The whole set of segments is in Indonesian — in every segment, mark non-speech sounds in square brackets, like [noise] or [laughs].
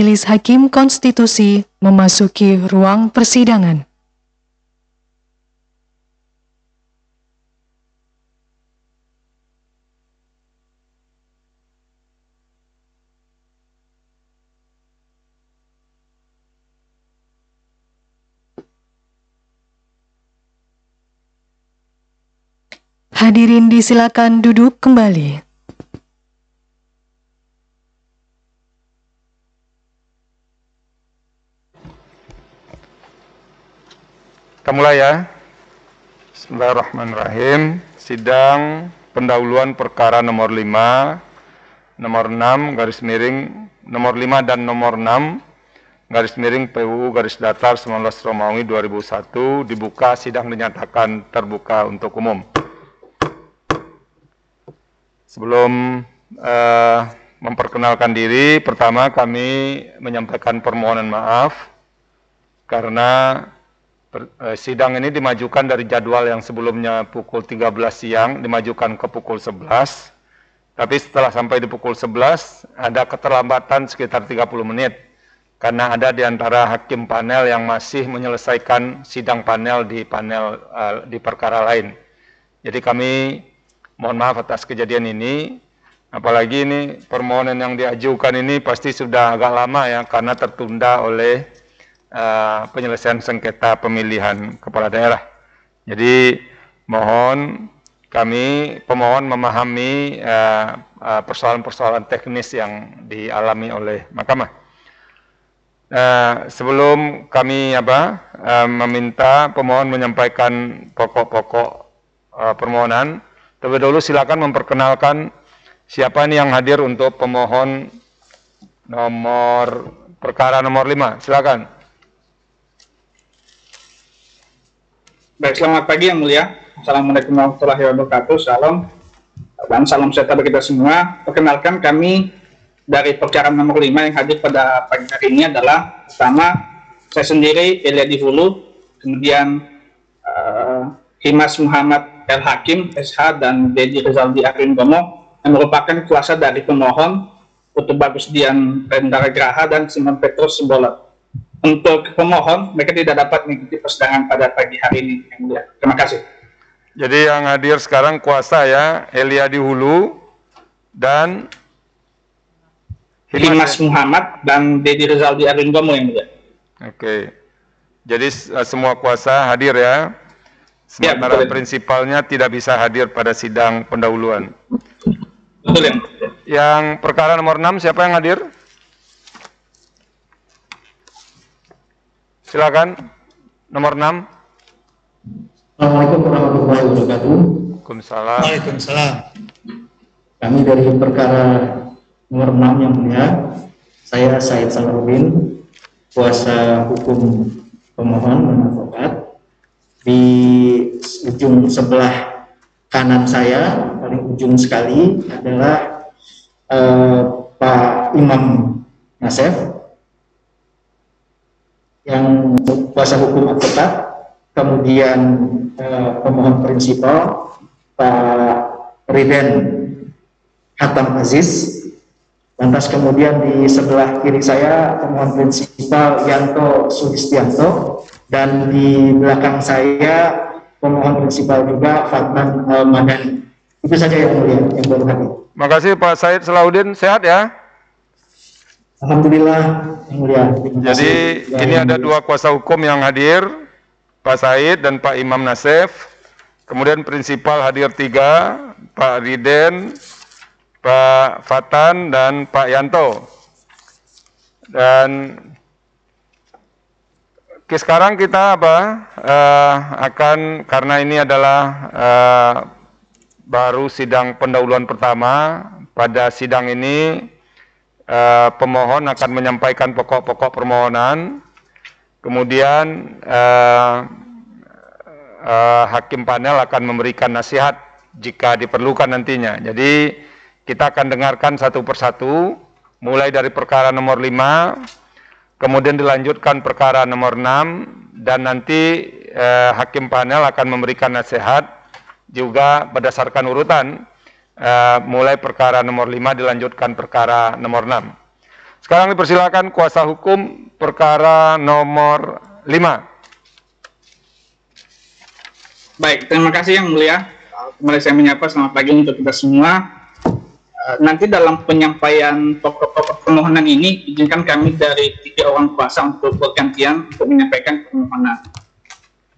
Majelis Hakim Konstitusi memasuki ruang persidangan. Hadirin disilakan duduk kembali. Kita mulai ya. Bismillahirrahmanirrahim. Sidang pendahuluan perkara nomor 5, nomor 6, garis miring, nomor 5 dan nomor 6, garis miring PUU garis datar 19 Romawi 2001 dibuka sidang dinyatakan terbuka untuk umum. Sebelum uh, memperkenalkan diri, pertama kami menyampaikan permohonan maaf karena sidang ini dimajukan dari jadwal yang sebelumnya pukul 13 siang dimajukan ke pukul 11. Tapi setelah sampai di pukul 11 ada keterlambatan sekitar 30 menit karena ada di antara hakim panel yang masih menyelesaikan sidang panel di panel uh, di perkara lain. Jadi kami Mohon maaf atas kejadian ini. Apalagi ini permohonan yang diajukan ini pasti sudah agak lama ya karena tertunda oleh uh, penyelesaian sengketa pemilihan kepala daerah. Jadi mohon kami pemohon memahami eh, eh, persoalan-persoalan teknis yang dialami oleh mahkamah. Uh, sebelum kami apa uh, meminta pemohon menyampaikan pokok-pokok uh, permohonan, Terlebih dahulu silakan memperkenalkan siapa ini yang hadir untuk pemohon nomor perkara nomor 5. Silakan. Baik, selamat pagi yang mulia. Assalamualaikum warahmatullahi wabarakatuh. Salam dan salam sejahtera bagi kita semua. Perkenalkan kami dari perkara nomor 5 yang hadir pada pagi hari ini adalah pertama saya sendiri Elia Hulu, kemudian uh, Himas Muhammad El Hakim, SH, dan Dedi Rizaldi Arin Gomo yang merupakan kuasa dari pemohon untuk Bagus Dian Rendara Graha dan Simon Petrus Simbolot. Untuk pemohon, mereka tidak dapat mengikuti persidangan pada pagi hari ini. Terima kasih. Jadi yang hadir sekarang kuasa ya, Elia di Hulu dan Himas ya? Muhammad dan Dedi Rizaldi Arin Gomo yang mulia. Oke. Jadi eh, semua kuasa hadir ya. Sementara ya, prinsipalnya tidak bisa hadir pada sidang pendahuluan. Betul ya. Yang perkara nomor 6 siapa yang hadir? Silakan. Nomor 6. Assalamualaikum warahmatullahi wabarakatuh. Waalaikumsalam. Waalaikumsalam. Kami dari perkara nomor 6 yang mulia, saya Said Salahuddin, kuasa hukum pemohon dan advokat di ujung sebelah kanan saya paling ujung sekali adalah eh, Pak Imam Nasef yang kuasa hukum advokat kemudian eh, pemohon prinsipal Pak Riden Hatam Aziz lantas kemudian di sebelah kiri saya pemohon prinsipal Yanto Sulistianto dan di belakang saya pemohon prinsipal juga Fatman uh, Madani. Itu saja yang mulia yang baru hadir. Makasih Pak Said Salahuddin, sehat ya? Alhamdulillah yang mulia. Jadi ya, ini ada dua kuasa hukum yang hadir, Pak Said dan Pak Imam Nasef. Kemudian prinsipal hadir tiga, Pak Riden, Pak Fatan dan Pak Yanto. Dan sekarang kita apa uh, akan karena ini adalah uh, baru sidang pendahuluan pertama. Pada sidang ini uh, pemohon akan menyampaikan pokok-pokok permohonan. Kemudian uh, uh, hakim panel akan memberikan nasihat jika diperlukan nantinya. Jadi kita akan dengarkan satu persatu mulai dari perkara nomor 5 kemudian dilanjutkan perkara nomor 6 dan nanti eh, hakim panel akan memberikan nasihat juga berdasarkan urutan eh, mulai perkara nomor 5 dilanjutkan perkara nomor 6. Sekarang dipersilakan kuasa hukum perkara nomor 5. Baik, terima kasih yang mulia. Kembali saya menyapa selamat pagi untuk kita semua. Eh, nanti dalam penyampaian pokok-pokok permohonan ini, izinkan kami dari tiga orang kuasa untuk bergantian untuk menyampaikan permohonan.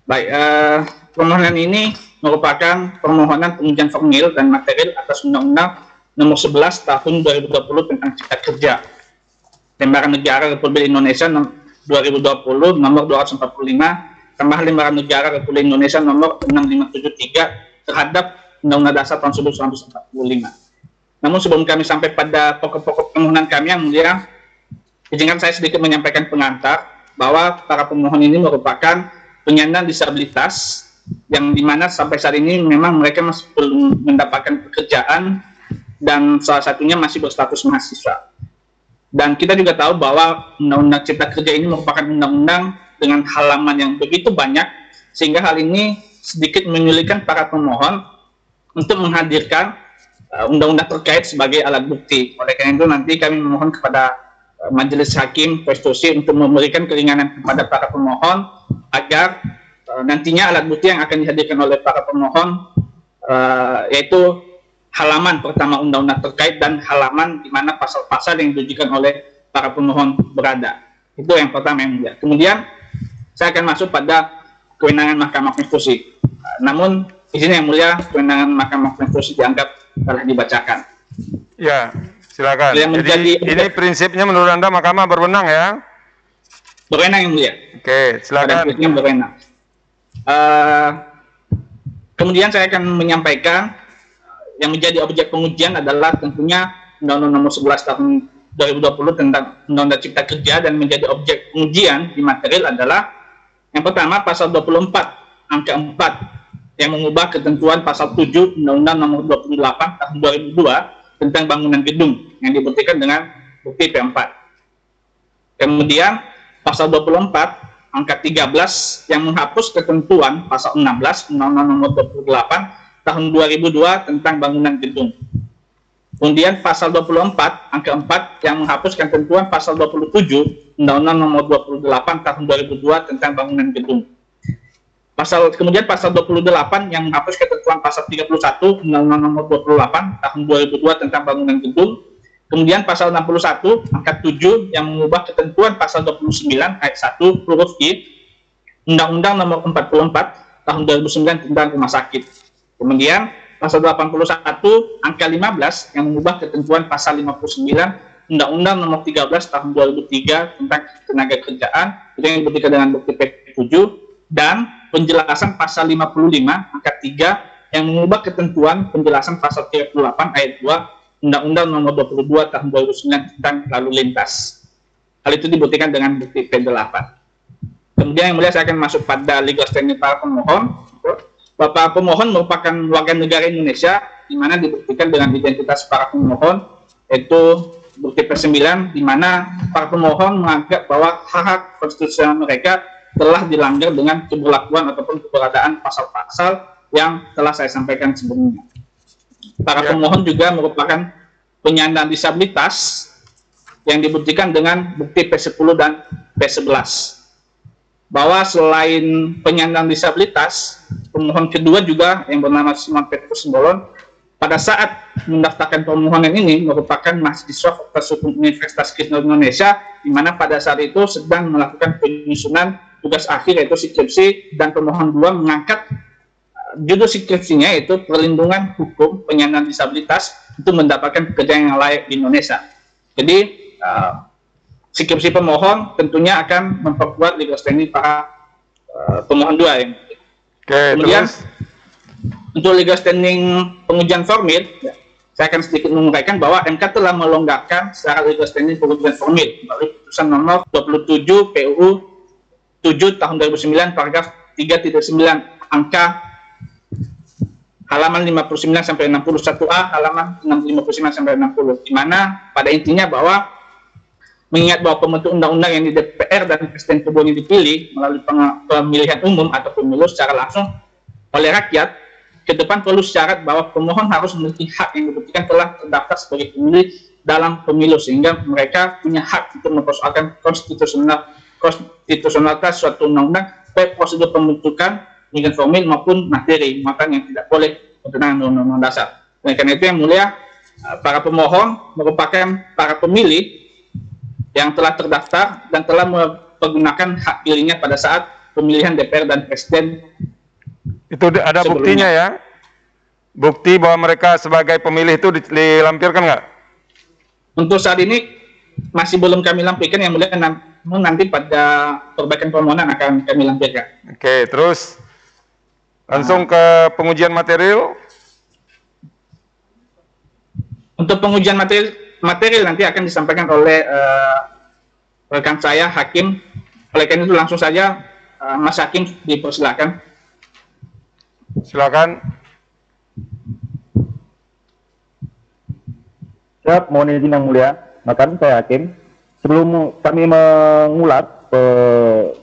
Baik, eh, permohonan ini merupakan permohonan pengujian formil dan material atas Undang-Undang Nomor 11 Tahun 2020 tentang Cipta Kerja Lembaran Negara Republik Indonesia 2020 nomor 245 tambahan Lembaran Negara Republik Indonesia nomor 6573 terhadap Undang-Undang Dasar tahun 1945. Namun sebelum kami sampai pada pokok-pokok permohonan kami yang mulia, izinkan saya sedikit menyampaikan pengantar bahwa para pemohon ini merupakan penyandang disabilitas yang di mana sampai saat ini memang mereka masih belum mendapatkan pekerjaan dan salah satunya masih berstatus mahasiswa. Dan kita juga tahu bahwa Undang-Undang Cipta Kerja ini merupakan undang-undang dengan halaman yang begitu banyak, sehingga hal ini sedikit menyulitkan para pemohon untuk menghadirkan uh, undang-undang terkait sebagai alat bukti. Oleh karena itu nanti kami memohon kepada uh, Majelis Hakim Konstitusi untuk memberikan keringanan kepada para pemohon agar uh, nantinya alat bukti yang akan dihadirkan oleh para pemohon uh, yaitu halaman pertama undang-undang terkait dan halaman di mana pasal-pasal yang ditujukan oleh para pemohon berada. Itu yang pertama yang mulia. Kemudian saya akan masuk pada kewenangan Mahkamah Konstitusi. Namun di sini yang mulia kewenangan Mahkamah Konstitusi dianggap telah dibacakan. Ya, silakan. Yang menjadi, Jadi ini prinsipnya menurut Anda Mahkamah berwenang ya? Berwenang yang mulia. Oke, silakan. Berwenang. Uh, kemudian saya akan menyampaikan yang menjadi objek pengujian adalah tentunya Undang-Undang Nomor 11 Tahun 2020 tentang Undang-Undang Cipta Kerja dan menjadi objek pengujian di material adalah yang pertama pasal 24 angka 4 yang mengubah ketentuan pasal 7 Undang-Undang Nomor 28 Tahun 2002 tentang bangunan gedung yang dibuktikan dengan bukti P4. Kemudian pasal 24 angka 13 yang menghapus ketentuan pasal 16 Undang-Undang Nomor 28 tahun 2002 tentang bangunan gedung. Kemudian pasal 24 angka 4 yang menghapuskan ketentuan pasal 27 Undang-Undang Nomor 28 tahun 2002 tentang bangunan gedung. Pasal kemudian pasal 28 yang menghapus ketentuan pasal 31 Undang-Undang Nomor 28 tahun 2002 tentang bangunan gedung. Kemudian pasal 61 angka 7 yang mengubah ketentuan pasal 29 ayat 1 huruf I Undang-Undang Nomor 44 tahun 2009 tentang rumah sakit. Kemudian pasal 81 angka 15 yang mengubah ketentuan pasal 59 Undang-Undang Nomor 13 Tahun 2003 tentang tenaga kerjaan itu yang dibuktikan dengan bukti P7 dan penjelasan pasal 55 angka 3 yang mengubah ketentuan penjelasan pasal 38 ayat 2 Undang-Undang Nomor 22 Tahun 2009 tentang lalu lintas. Hal itu dibuktikan dengan bukti P8. Kemudian yang mulia saya akan masuk pada legal standing para pemohon Bapak pemohon merupakan warga negara Indonesia di mana dibuktikan dengan identitas para pemohon yaitu bukti P9 di mana para pemohon menganggap bahwa hak-hak konstitusional mereka telah dilanggar dengan keberlakuan ataupun keberadaan pasal-pasal yang telah saya sampaikan sebelumnya. Para ya. pemohon juga merupakan penyandang disabilitas yang dibuktikan dengan bukti P10 dan P11 bahwa selain penyandang disabilitas, pemohon kedua juga yang bernama Simon Petrus Simbolon, pada saat mendaftarkan permohonan ini merupakan mahasiswa Fakultas Hukum Universitas Kristen Indonesia, di mana pada saat itu sedang melakukan penyusunan tugas akhir yaitu skripsi dan pemohon dua mengangkat judul skripsinya yaitu perlindungan hukum penyandang disabilitas untuk mendapatkan pekerjaan yang layak di Indonesia. Jadi uh, skripsi pemohon tentunya akan memperkuat legal standing para uh, pemohon dua yang Oke, kemudian terus. untuk legal standing pengujian formil ya, saya akan sedikit menguraikan bahwa MK telah melonggarkan secara legal standing pengujian formil melalui putusan nomor 27 PUU 7 tahun 2009 paragraf 3.9 angka halaman 59 sampai 61A halaman 59 sampai 60 di mana pada intinya bahwa mengingat bahwa pembentuk undang-undang yang di DPR dan Presiden ini dipilih melalui pemilihan umum atau pemilu secara langsung oleh rakyat, ke depan perlu syarat bahwa pemohon harus memiliki hak yang dibuktikan telah terdaftar sebagai pemilih dalam pemilu sehingga mereka punya hak untuk mempersoalkan konstitusional konstitusionalitas suatu undang-undang baik prosedur pembentukan dengan formil maupun materi maka yang tidak boleh bertentangan dengan undang-undang dasar. Oleh karena itu yang mulia eh, para pemohon merupakan para pemilih yang telah terdaftar dan telah mempergunakan hak pilihnya pada saat pemilihan DPR dan Presiden. Itu ada sebelumnya. buktinya ya? Bukti bahwa mereka sebagai pemilih itu dilampirkan nggak? Untuk saat ini masih belum kami lampirkan yang mulia nanti pada perbaikan permohonan akan kami lampirkan. Oke, terus langsung ke pengujian material. Untuk pengujian material, material nanti akan disampaikan oleh uh, rekan saya Hakim. Oleh karena itu langsung saja uh, Mas Hakim dipersilakan. Silakan. Siap, mohon izin yang mulia. Makan saya Hakim. Sebelum kami mengulas eh,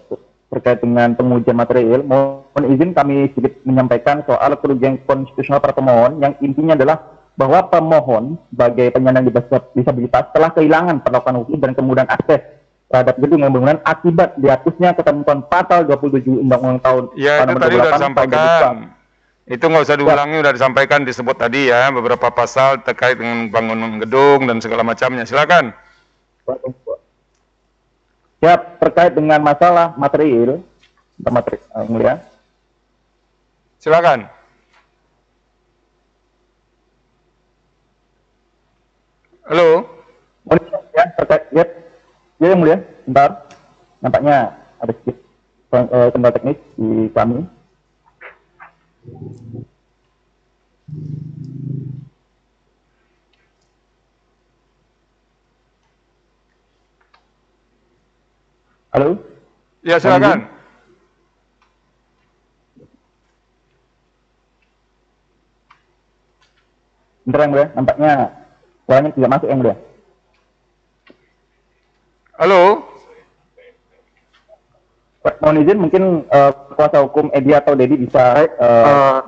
terkait dengan pengujian material, mohon izin kami sedikit menyampaikan soal kerugian konstitusional para pemohon yang intinya adalah bahwa pemohon sebagai penyandang disabilitas telah kehilangan perlakuan hukum dan kemudahan akses terhadap gedung yang bangunan akibat dihapusnya ketentuan pasal 27 Undang-Undang tahun Ya, itu tadi sudah disampaikan. Itu nggak usah diulangi, sudah disampaikan, disebut tadi ya, beberapa pasal terkait dengan bangunan gedung dan segala macamnya. Silakan. Ya, terkait dengan masalah material, materi, uh, mulia. Silakan. Halo. Ya, terkait, ya, ya yang mulia, bentar. Nampaknya ada sedikit uh, kendala teknis di kami. Halo? Ya, silakan. Bentar yang mulia, nampaknya suaranya tidak masuk yang mulia. Halo? Mohon izin mungkin uh, kuasa hukum Edi atau Dedi bisa uh, uh,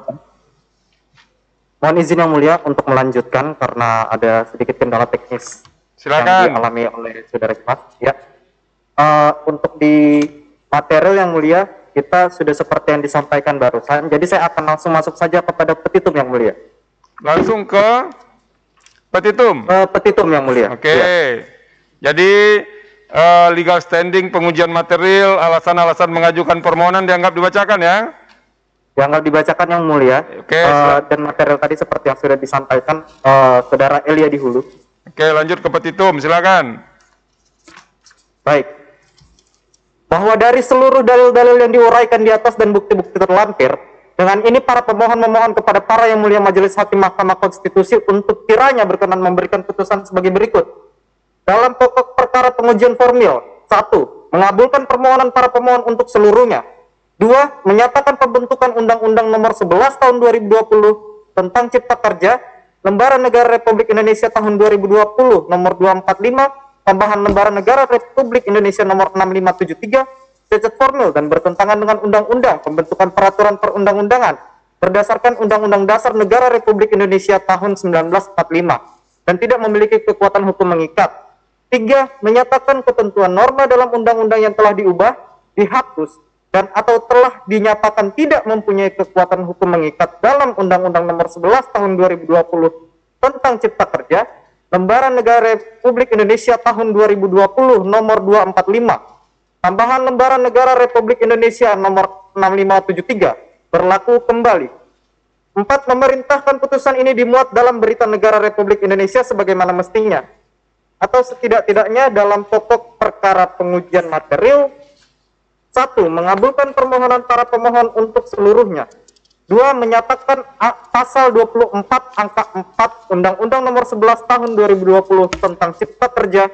mohon izin yang mulia untuk melanjutkan karena ada sedikit kendala teknis Silakan. yang dialami oleh saudara Cepat. Ya. Uh, untuk di material yang mulia kita sudah seperti yang disampaikan barusan. Jadi saya akan langsung masuk saja kepada petitum yang mulia. Langsung ke petitum. Uh, petitum yang mulia. Oke. Okay. Ya. Jadi uh, legal standing pengujian material, alasan-alasan mengajukan permohonan dianggap dibacakan ya? Dianggap dibacakan yang mulia. Oke. Okay, uh, dan material tadi seperti yang sudah disampaikan uh, saudara Elia di hulu. Oke, okay, lanjut ke petitum, silakan. Baik. Bahwa dari seluruh dalil-dalil yang diuraikan di atas dan bukti-bukti terlampir, dengan ini para pemohon memohon kepada para yang mulia Majelis Hakim Mahkamah Konstitusi untuk kiranya berkenan memberikan putusan sebagai berikut dalam pokok perkara pengujian formil, satu, mengabulkan permohonan para pemohon untuk seluruhnya. Dua, menyatakan pembentukan Undang-Undang Nomor 11 Tahun 2020 tentang Cipta Kerja, Lembaran Negara Republik Indonesia Tahun 2020 Nomor 245, tambahan Lembaran Negara Republik Indonesia Nomor 6573, cacat formil dan bertentangan dengan Undang-Undang Pembentukan Peraturan Perundang-Undangan berdasarkan Undang-Undang Dasar Negara Republik Indonesia tahun 1945 dan tidak memiliki kekuatan hukum mengikat. Tiga, menyatakan ketentuan norma dalam undang-undang yang telah diubah, dihapus, dan atau telah dinyatakan tidak mempunyai kekuatan hukum mengikat dalam Undang-Undang Nomor 11 Tahun 2020 tentang Cipta Kerja, Lembaran Negara Republik Indonesia Tahun 2020 Nomor 245, tambahan Lembaran Negara Republik Indonesia Nomor 6573 berlaku kembali. Empat, memerintahkan putusan ini dimuat dalam Berita Negara Republik Indonesia sebagaimana mestinya atau setidak-tidaknya dalam pokok perkara pengujian material. Satu mengabulkan permohonan para pemohon untuk seluruhnya dua menyatakan pasal 24 angka 4 Undang-Undang Nomor 11 Tahun 2020 tentang Cipta Kerja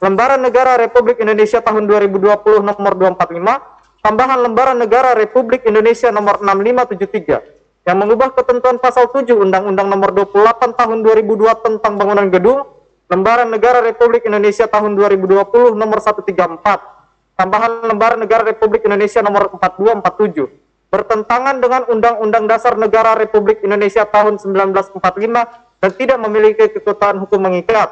Lembaran Negara Republik Indonesia tahun 2020 nomor 245 tambahan Lembaran Negara Republik Indonesia nomor 6573 yang mengubah ketentuan pasal 7 Undang-Undang nomor 28 tahun 2002 tentang bangunan gedung Lembaran Negara Republik Indonesia tahun 2020 nomor 134, tambahan Lembaran Negara Republik Indonesia nomor 4247, bertentangan dengan Undang-Undang Dasar Negara Republik Indonesia tahun 1945 dan tidak memiliki kekuatan hukum mengikat.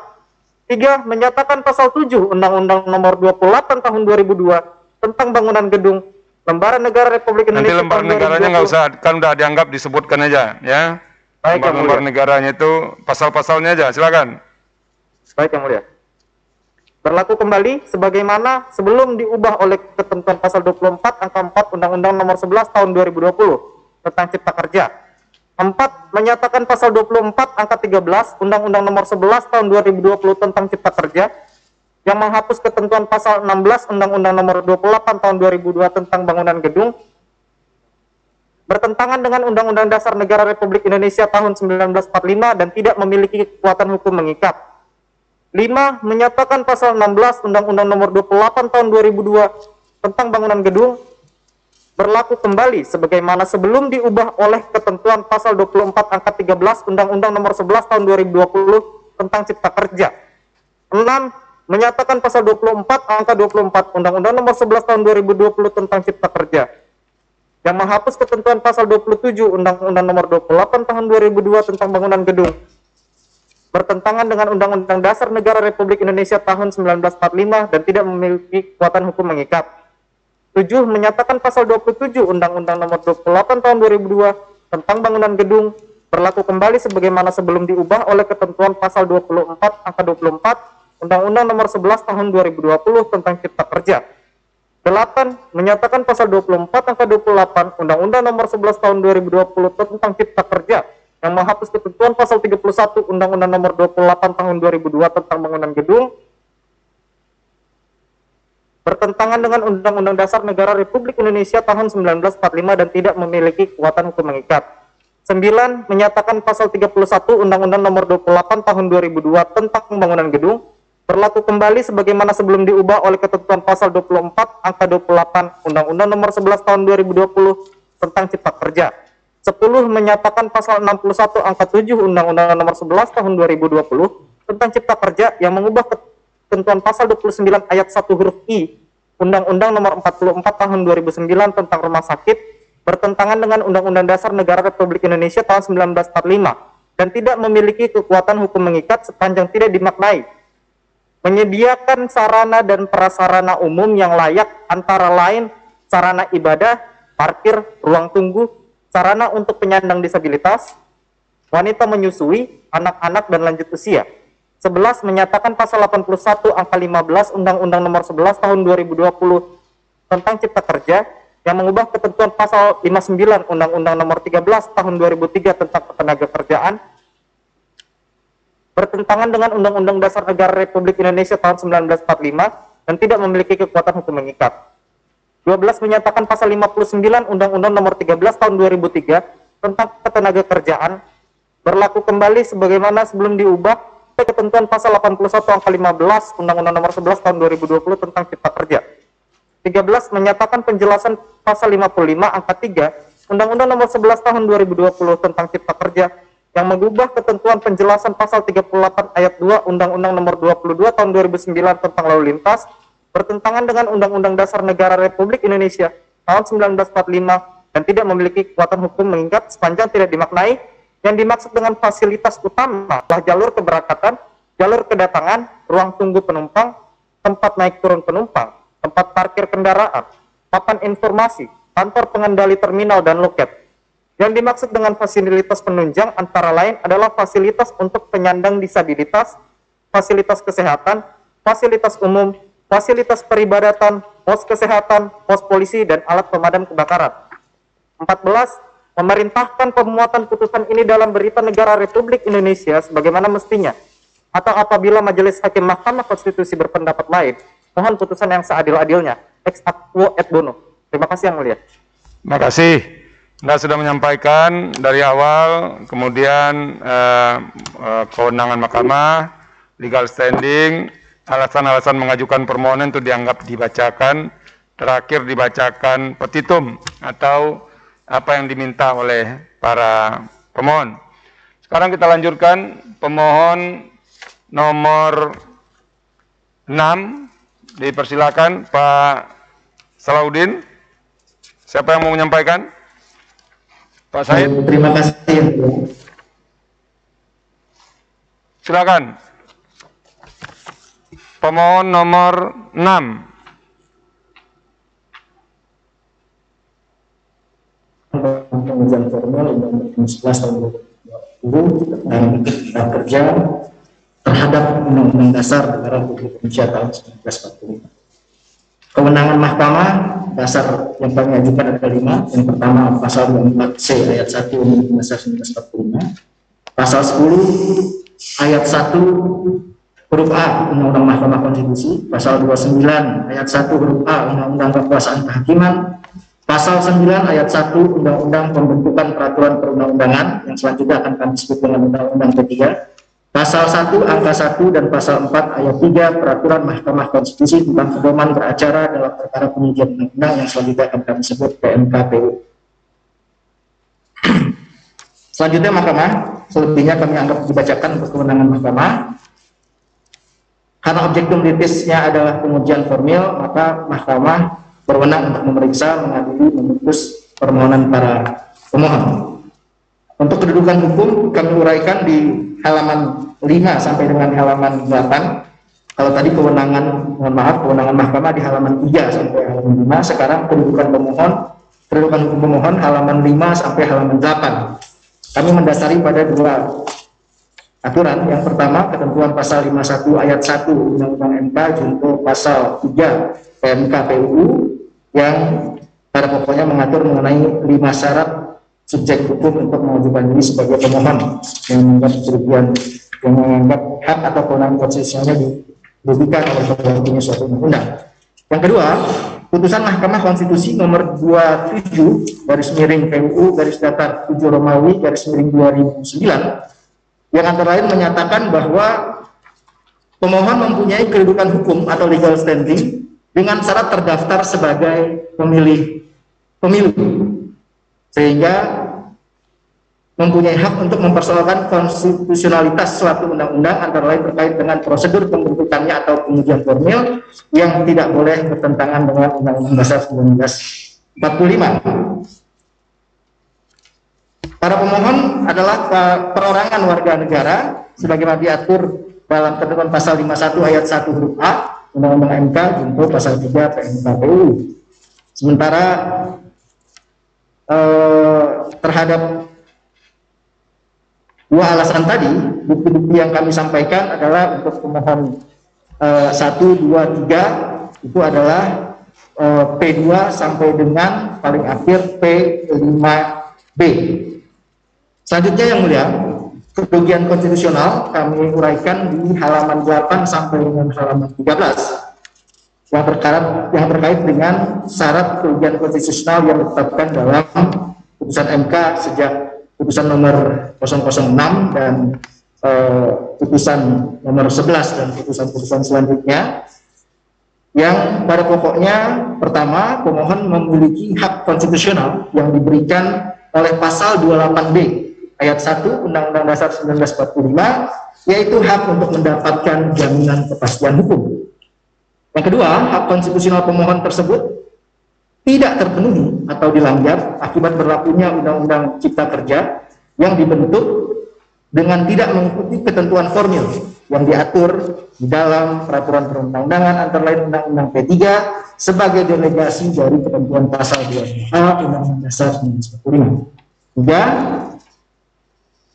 Tiga, menyatakan pasal 7 Undang-Undang Nomor 28 Tahun 2002 tentang bangunan gedung Lembaran Negara Republik Nanti Indonesia. lembar tahun negaranya nggak 2020. usah, kan udah dianggap disebutkan aja, ya. Baik, Lembar negaranya itu pasal-pasalnya aja, silakan. Baik yang mulia. Berlaku kembali sebagaimana sebelum diubah oleh ketentuan pasal 24 angka 4 Undang-Undang Nomor 11 Tahun 2020 tentang Cipta Kerja. 4. Menyatakan pasal 24 angka 13 Undang-Undang Nomor 11 Tahun 2020 tentang Cipta Kerja yang menghapus ketentuan pasal 16 Undang-Undang Nomor 28 Tahun 2002 tentang bangunan gedung bertentangan dengan Undang-Undang Dasar Negara Republik Indonesia tahun 1945 dan tidak memiliki kekuatan hukum mengikat. 5. Menyatakan pasal 16 Undang-Undang Nomor 28 tahun 2002 tentang bangunan gedung berlaku kembali sebagaimana sebelum diubah oleh ketentuan pasal 24 angka 13 Undang-Undang Nomor 11 tahun 2020 tentang Cipta Kerja. 6. Menyatakan pasal 24 angka 24 Undang-Undang Nomor 11 tahun 2020 tentang Cipta Kerja yang menghapus ketentuan pasal 27 Undang-Undang Nomor 28 tahun 2002 tentang bangunan gedung bertentangan dengan Undang-Undang Dasar Negara Republik Indonesia tahun 1945 dan tidak memiliki kekuatan hukum mengikat. 7. Menyatakan pasal 27 Undang-Undang Nomor 28 tahun 2002 tentang bangunan gedung berlaku kembali sebagaimana sebelum diubah oleh ketentuan pasal 24 angka 24 Undang-Undang Nomor 11 tahun 2020 tentang Cipta Kerja. 8. Menyatakan pasal 24 angka 28 Undang-Undang Nomor 11 tahun 2020 tentang Cipta Kerja yang menghapus ketentuan pasal 31 Undang-Undang Nomor 28 tahun 2002 tentang bangunan gedung bertentangan dengan Undang-Undang Dasar Negara Republik Indonesia tahun 1945 dan tidak memiliki kekuatan hukum mengikat. 9. Menyatakan pasal 31 Undang-Undang Nomor 28 tahun 2002 tentang pembangunan gedung berlaku kembali sebagaimana sebelum diubah oleh ketentuan pasal 24 angka 28 Undang-Undang Nomor 11 tahun 2020 tentang Cipta Kerja. 10 menyatakan pasal 61 angka 7 Undang-Undang Nomor 11 tahun 2020 tentang Cipta Kerja yang mengubah ketentuan pasal 29 ayat 1 huruf I Undang-Undang Nomor 44 tahun 2009 tentang rumah sakit bertentangan dengan Undang-Undang Dasar Negara Republik Indonesia tahun 1945 dan tidak memiliki kekuatan hukum mengikat sepanjang tidak dimaknai. Menyediakan sarana dan prasarana umum yang layak antara lain sarana ibadah, parkir, ruang tunggu, sarana untuk penyandang disabilitas, wanita menyusui, anak-anak dan lanjut usia. 11 menyatakan pasal 81 angka 15 Undang-Undang Nomor 11 tahun 2020 tentang Cipta Kerja yang mengubah ketentuan pasal 59 Undang-Undang Nomor 13 tahun 2003 tentang ketenagakerjaan bertentangan dengan Undang-Undang Dasar Negara Republik Indonesia tahun 1945 dan tidak memiliki kekuatan hukum mengikat. 12 menyatakan pasal 59 Undang-Undang Nomor 13 tahun 2003 tentang ketenagakerjaan berlaku kembali sebagaimana sebelum diubah oleh ketentuan pasal 81 angka 15 Undang-Undang Nomor 11 tahun 2020 tentang Cipta Kerja. 13 menyatakan penjelasan pasal 55 angka 3 Undang-Undang Nomor 11 tahun 2020 tentang Cipta Kerja yang mengubah ketentuan penjelasan pasal 38 ayat 2 Undang-Undang Nomor 22 tahun 2009 tentang lalu lintas bertentangan dengan Undang-Undang Dasar Negara Republik Indonesia tahun 1945 dan tidak memiliki kekuatan hukum mengikat sepanjang tidak dimaknai yang dimaksud dengan fasilitas utama adalah jalur keberangkatan, jalur kedatangan, ruang tunggu penumpang, tempat naik turun penumpang, tempat parkir kendaraan, papan informasi, kantor pengendali terminal dan loket. Yang dimaksud dengan fasilitas penunjang antara lain adalah fasilitas untuk penyandang disabilitas, fasilitas kesehatan, fasilitas umum, fasilitas peribadatan, pos kesehatan, pos polisi, dan alat pemadam kebakaran. 14. Memerintahkan pemuatan putusan ini dalam berita negara Republik Indonesia sebagaimana mestinya. Atau apabila Majelis Hakim Mahkamah Konstitusi berpendapat lain, mohon putusan yang seadil-adilnya. Ex aquo et bono. Terima kasih Yang Mulia. Terima kasih. Anda sudah menyampaikan dari awal, kemudian eh, eh, kewenangan mahkamah, legal standing, alasan-alasan mengajukan permohonan itu dianggap dibacakan, terakhir dibacakan petitum atau apa yang diminta oleh para pemohon. Sekarang kita lanjutkan pemohon nomor 6 dipersilakan Pak Salahuddin. Siapa yang mau menyampaikan? Pak Said. Terima kasih. Silakan. Pemohon nomor 6. pengujian formal Undang-Undang 11 tahun 2020 tentang Kerja terhadap Undang-Undang Dasar Negara Republik Indonesia tahun 1945. Kewenangan Mahkamah dasar yang kami ajukan ada lima. Yang pertama pasal 24 C ayat 1 Undang-Undang Dasar 1945, pasal 10 ayat 1 huruf A Undang-Undang Mahkamah Konstitusi, pasal 29 ayat 1 huruf A Undang-Undang Kekuasaan Kehakiman, Pasal 9 ayat 1 Undang-Undang Pembentukan Peraturan Perundang-undangan yang selanjutnya akan kami sebut dengan Undang-Undang ketiga. Pasal 1 angka 1 dan pasal 4 ayat 3 Peraturan Mahkamah Konstitusi tentang pedoman beracara dalam perkara pengujian undang-undang yang selanjutnya akan kami sebut PMKPU. [clears throat] Selanjutnya Mahkamah, selebihnya kami anggap dibacakan untuk kewenangan Mahkamah. Karena objektum litisnya adalah pengujian formil, maka Mahkamah berwenang untuk memeriksa, mengadili, memutus permohonan para pemohon. Untuk kedudukan hukum kami uraikan di halaman 5 sampai dengan halaman 8. Kalau tadi kewenangan, mohon maaf, kewenangan mahkamah di halaman 3 sampai halaman 5, sekarang kedudukan pemohon, kedudukan hukum pemohon halaman 5 sampai halaman 8. Kami mendasari pada dua aturan. Yang pertama, ketentuan pasal 51 ayat 1 Undang-Undang MK junto pasal 3 PMK PUU yang pada pokoknya mengatur mengenai lima syarat subjek hukum untuk mengajukan diri sebagai pemohon yang menganggap kerugian yang menganggap hak atau kewenangan konstitusionalnya dirugikan oleh pembuatnya suatu undang-undang. Yang kedua, putusan Mahkamah Konstitusi nomor 27 garis miring PUU garis datar 7 Romawi garis miring 2009 yang antara lain menyatakan bahwa pemohon mempunyai kedudukan hukum atau legal standing dengan syarat terdaftar sebagai pemilih pemilu sehingga mempunyai hak untuk mempersoalkan konstitusionalitas suatu undang-undang antara lain terkait dengan prosedur pembentukannya atau pengujian formil yang tidak boleh bertentangan dengan Undang-Undang Dasar 1945. Para pemohon adalah perorangan warga negara sebagaimana diatur dalam ketentuan pasal 51 ayat 1 huruf A Undang-Undang MK junto pasal 3 PMKPU. Sementara eh, terhadap dua alasan tadi, bukti-bukti yang kami sampaikan adalah untuk pemohon eh, 1, 2, 3 itu adalah eh, P2 sampai dengan paling akhir P5B. Selanjutnya yang mulia, kerugian konstitusional kami uraikan di halaman 8 sampai dengan halaman 13 yang terkait yang terkait dengan syarat kerugian konstitusional yang ditetapkan dalam putusan MK sejak putusan nomor 006 dan eh, putusan nomor 11 dan putusan-putusan selanjutnya. Yang pada pokoknya pertama pemohon memiliki hak konstitusional yang diberikan oleh pasal 28B ayat 1 Undang-Undang Dasar 1945 yaitu hak untuk mendapatkan jaminan kepastian hukum. Yang kedua, hak konstitusional pemohon tersebut tidak terpenuhi atau dilanggar akibat berlakunya Undang-Undang Cipta Kerja yang dibentuk dengan tidak mengikuti ketentuan formil yang diatur di dalam peraturan perundang-undangan antara lain Undang-Undang P3 sebagai delegasi dari ketentuan pasal 2 A Undang-Undang Dasar 1945. Tiga,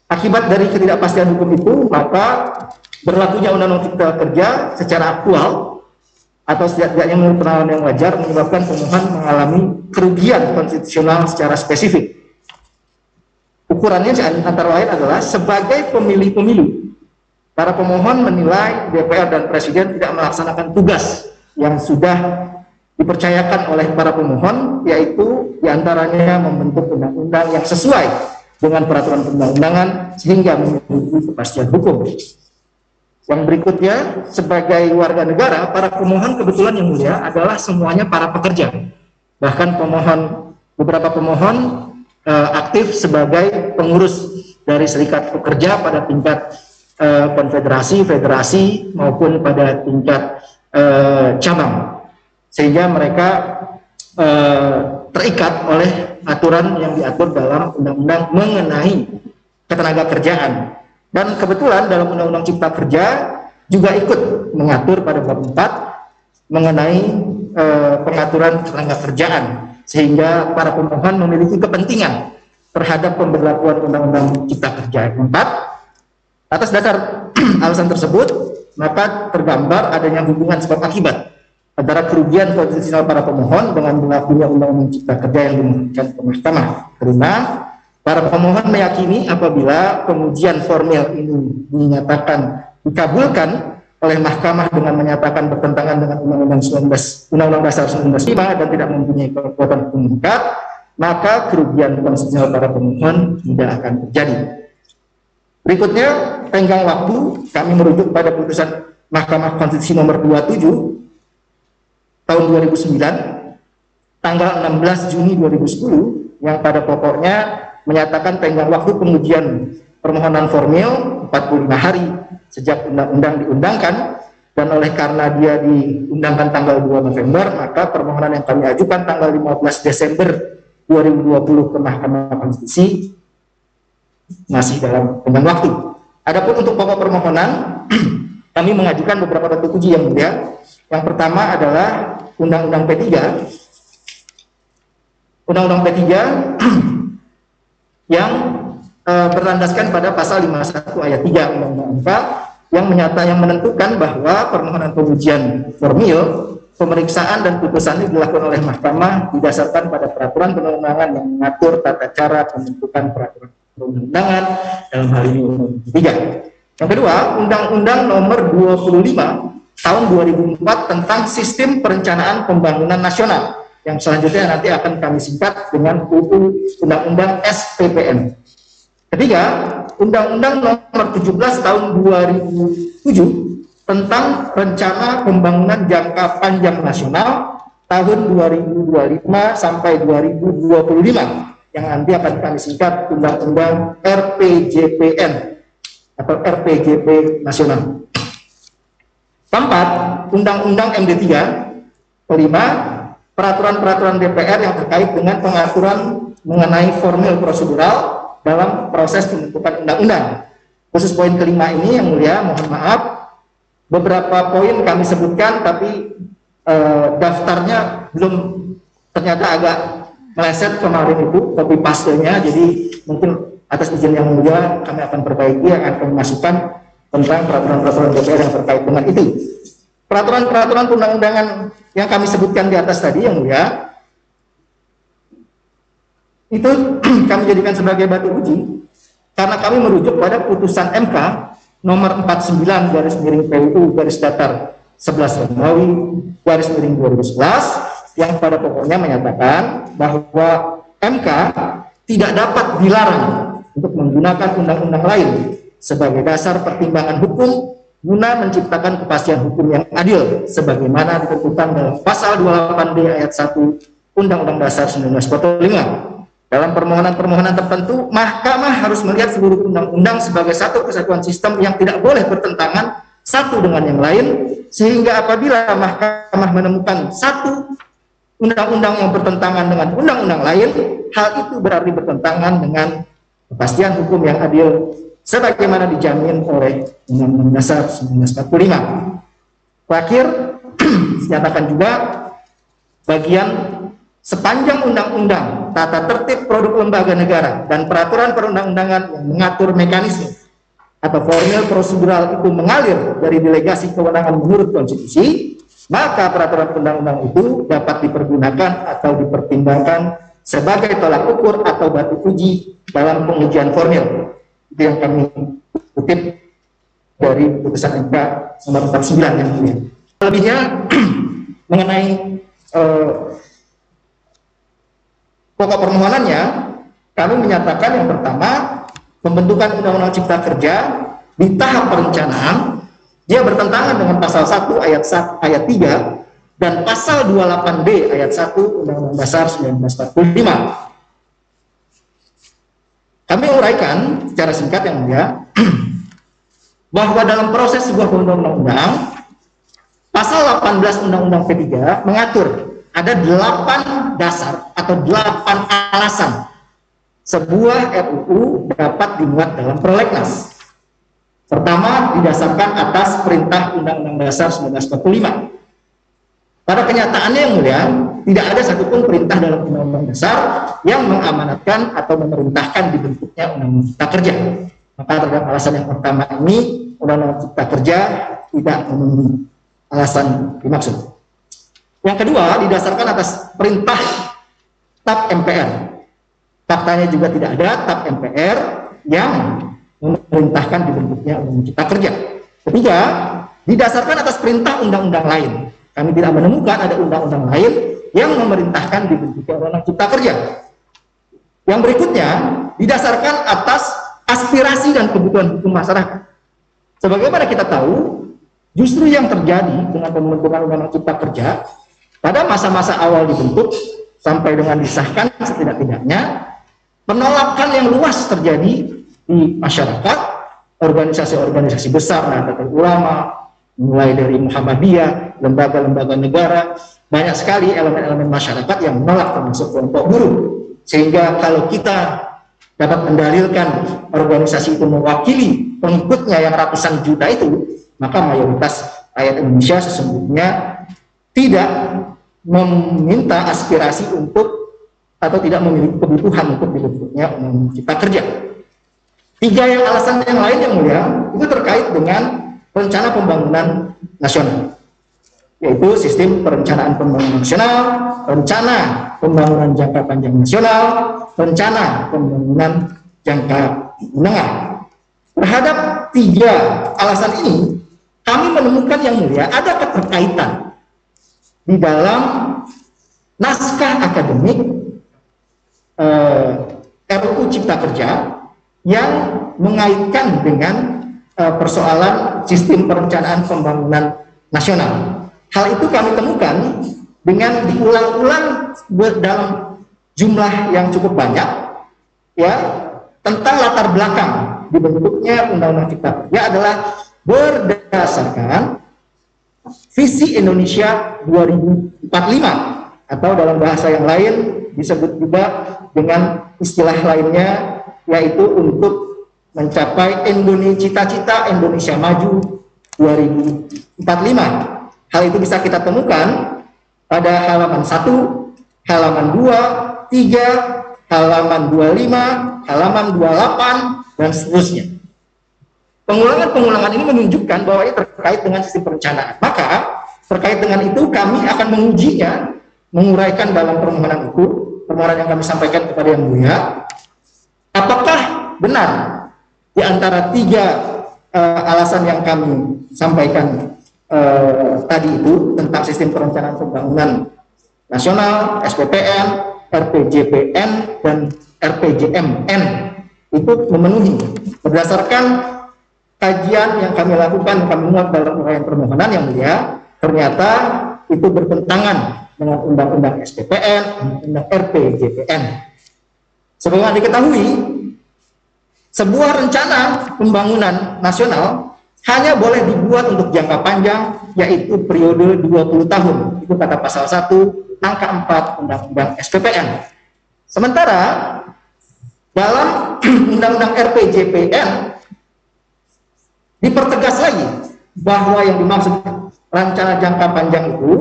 Akibat dari ketidakpastian hukum itu, maka berlakunya Undang-Undang Cipta Kerja secara aktual atau setidaknya menurut penanganan yang wajar menyebabkan pemohon mengalami kerugian konstitusional secara spesifik. Ukurannya antara lain adalah sebagai pemilih pemilu, para pemohon menilai DPR dan Presiden tidak melaksanakan tugas yang sudah dipercayakan oleh para pemohon, yaitu di antaranya membentuk undang-undang yang sesuai dengan peraturan perundang-undangan sehingga memiliki kepastian hukum. Yang berikutnya, sebagai warga negara, para pemohon kebetulan yang mulia adalah semuanya para pekerja. Bahkan pemohon, beberapa pemohon e, aktif sebagai pengurus dari serikat pekerja pada tingkat e, konfederasi, federasi, maupun pada tingkat e, cabang. Sehingga mereka e, terikat oleh aturan yang diatur dalam undang-undang mengenai ketenaga kerjaan. Dan kebetulan dalam Undang-Undang Cipta Kerja juga ikut mengatur pada bab 4 mengenai e, pengaturan tenaga kerjaan sehingga para pemohon memiliki kepentingan terhadap pemberlakuan Undang-Undang Cipta Kerja 4 atas dasar [clears throat] alasan tersebut maka tergambar adanya hubungan sebab akibat antara kerugian konstitusional para pemohon dengan berlakunya Undang-Undang Cipta Kerja yang dimungkinkan ke mahkamah karena para pemohon meyakini apabila pengujian formil ini dinyatakan dikabulkan oleh mahkamah dengan menyatakan bertentangan dengan Undang-Undang 19 Undang-Undang Dasar 1945 dan tidak mempunyai kekuatan hukum mengikat, maka kerugian konstitusional para pemohon tidak akan terjadi. Berikutnya, tenggang waktu kami merujuk pada putusan Mahkamah Konstitusi nomor 27 tahun 2009 tanggal 16 Juni 2010 yang pada pokoknya menyatakan tenggang waktu pengujian permohonan formil 45 hari sejak undang-undang diundangkan dan oleh karena dia diundangkan tanggal 2 November maka permohonan yang kami ajukan tanggal 15 Desember 2020 ke Mahkamah Konstitusi masih dalam tenggang waktu. Adapun untuk pokok permohonan [clears throat] kami mengajukan beberapa tentu uji yang mulia. Yang pertama adalah Undang-Undang P3 Undang-Undang P3 [clears throat] yang uh, berlandaskan pada pasal 51 ayat 3 Undang-Undang yang menyata yang menentukan bahwa permohonan pengujian formil pemeriksaan dan putusan dilakukan oleh mahkamah didasarkan pada peraturan perundangan yang mengatur tata cara pembentukan peraturan perundangan dalam hal ini undang tiga. Yang kedua, Undang-Undang Nomor 25 Tahun 2004 tentang Sistem Perencanaan Pembangunan Nasional yang selanjutnya nanti akan kami singkat dengan UU Undang-Undang SPPN. Ketiga, Undang-Undang Nomor 17 Tahun 2007 tentang Rencana Pembangunan Jangka Panjang Nasional tahun 2025 sampai 2025 yang nanti akan kami singkat Undang-Undang RPJPN atau RPJP nasional. Keempat, Undang-Undang MD3. Kelima, peraturan-peraturan DPR yang terkait dengan pengaturan mengenai formil prosedural dalam proses pembentukan undang-undang. Khusus poin kelima ini yang mulia, mohon maaf, beberapa poin kami sebutkan tapi eh, daftarnya belum ternyata agak meleset kemarin itu kopi pastenya jadi mungkin atas izin yang mulia kami akan perbaiki akan kami masukkan tentang peraturan-peraturan DPR yang terkait dengan itu. Peraturan-peraturan perundang-undangan yang kami sebutkan di atas tadi yang mulia itu [clears throat] kami jadikan sebagai batu uji karena kami merujuk pada putusan MK nomor 49 garis miring PUU garis datar 11 Romawi garis miring 2011 yang pada pokoknya menyatakan bahwa MK tidak dapat dilarang untuk menggunakan undang-undang lain sebagai dasar pertimbangan hukum guna menciptakan kepastian hukum yang adil sebagaimana ditentukan dalam pasal 28D ayat 1 Undang-Undang Dasar 1945 dalam permohonan-permohonan tertentu, mahkamah harus melihat seluruh undang-undang sebagai satu kesatuan sistem yang tidak boleh bertentangan satu dengan yang lain, sehingga apabila mahkamah menemukan satu undang-undang yang bertentangan dengan undang-undang lain, hal itu berarti bertentangan dengan kepastian hukum yang adil sebagaimana dijamin oleh Undang-Undang Dasar 1945. Terakhir, [clears throat] dinyatakan juga bagian sepanjang undang-undang, tata tertib produk lembaga negara, dan peraturan perundang-undangan yang mengatur mekanisme atau formil prosedural itu mengalir dari delegasi kewenangan menurut konstitusi, maka peraturan undang-undang itu dapat dipergunakan atau dipertimbangkan sebagai tolak ukur atau batu uji dalam pengujian formil. Itu yang kami kutip dari putusan MK nomor 49 yang mulia. Lebihnya [clears throat] mengenai eh, pokok permohonannya, kami menyatakan yang pertama, pembentukan Undang-Undang Cipta Kerja di tahap perencanaan, dia bertentangan dengan pasal 1 ayat 1, ayat 3 dan pasal 28B ayat 1 Undang-Undang Dasar 1945. Kami uraikan secara singkat yang mulia [clears throat] bahwa dalam proses sebuah undang-undang pasal 18 Undang-Undang P3 mengatur ada delapan dasar atau delapan alasan sebuah RUU dapat dimuat dalam prolegnas. Pertama, didasarkan atas perintah Undang-Undang Dasar 1945. Pada kenyataannya yang mulia, tidak ada satupun perintah dalam Undang-Undang Dasar yang mengamanatkan atau memerintahkan dibentuknya Undang-Undang Cipta Kerja. Maka terhadap alasan yang pertama ini, Undang-Undang Cipta Kerja tidak memenuhi alasan dimaksud. Yang kedua, didasarkan atas perintah TAP MPR. Faktanya juga tidak ada TAP MPR yang memerintahkan dibentuknya undang cipta kerja. Ketiga, didasarkan atas perintah undang-undang lain. Kami tidak menemukan ada undang-undang lain yang memerintahkan dibentuknya undang cipta kerja. Yang berikutnya, didasarkan atas aspirasi dan kebutuhan hukum masyarakat. Sebagaimana kita tahu, justru yang terjadi dengan pembentukan undang-undang cipta kerja pada masa-masa awal dibentuk sampai dengan disahkan setidak-tidaknya penolakan yang luas terjadi di masyarakat, organisasi-organisasi besar, Nahdlatul Ulama, mulai dari Muhammadiyah, lembaga-lembaga negara, banyak sekali elemen-elemen masyarakat yang menolak termasuk kelompok buruh. Sehingga kalau kita dapat mendalilkan organisasi itu mewakili pengikutnya yang ratusan juta itu, maka mayoritas rakyat Indonesia sesungguhnya tidak meminta aspirasi untuk atau tidak memiliki kebutuhan untuk dibentuknya kita kerja. Tiga yang alasan yang lain yang mulia itu terkait dengan rencana pembangunan nasional, yaitu sistem perencanaan pembangunan nasional, rencana pembangunan jangka panjang nasional, rencana pembangunan jangka menengah. Terhadap tiga alasan ini, kami menemukan yang mulia ada keterkaitan di dalam naskah akademik eh, RUU Cipta Kerja yang mengaitkan dengan uh, persoalan sistem perencanaan pembangunan nasional. Hal itu kami temukan dengan diulang-ulang dalam jumlah yang cukup banyak ya tentang latar belakang dibentuknya Undang-Undang Cipta Kerja adalah berdasarkan visi Indonesia 2045 atau dalam bahasa yang lain disebut juga dengan istilah lainnya yaitu untuk mencapai Indonesia cita-cita Indonesia maju 2045. Hal itu bisa kita temukan pada halaman 1, halaman 2, 3, halaman 25, halaman 28 dan seterusnya. Pengulangan-pengulangan ini menunjukkan bahwa ini terkait dengan sistem perencanaan. Maka terkait dengan itu kami akan mengujinya, menguraikan dalam permohonan itu, permohonan yang kami sampaikan kepada Yang Mulia, Apakah benar di antara tiga uh, alasan yang kami sampaikan uh, tadi itu tentang sistem perencanaan pembangunan nasional, SPPN, RPJPN, dan RPJMN itu memenuhi berdasarkan kajian yang kami lakukan kami muat dalam uraian permohonan yang mulia ternyata itu bertentangan dengan undang-undang SPPN, undang RPJPN Sebagaimana diketahui, sebuah rencana pembangunan nasional hanya boleh dibuat untuk jangka panjang, yaitu periode 20 tahun. Itu kata pasal 1, angka 4 Undang-Undang SPPN. Sementara dalam [clears throat] Undang-Undang RPJPN dipertegas lagi bahwa yang dimaksud rencana jangka panjang itu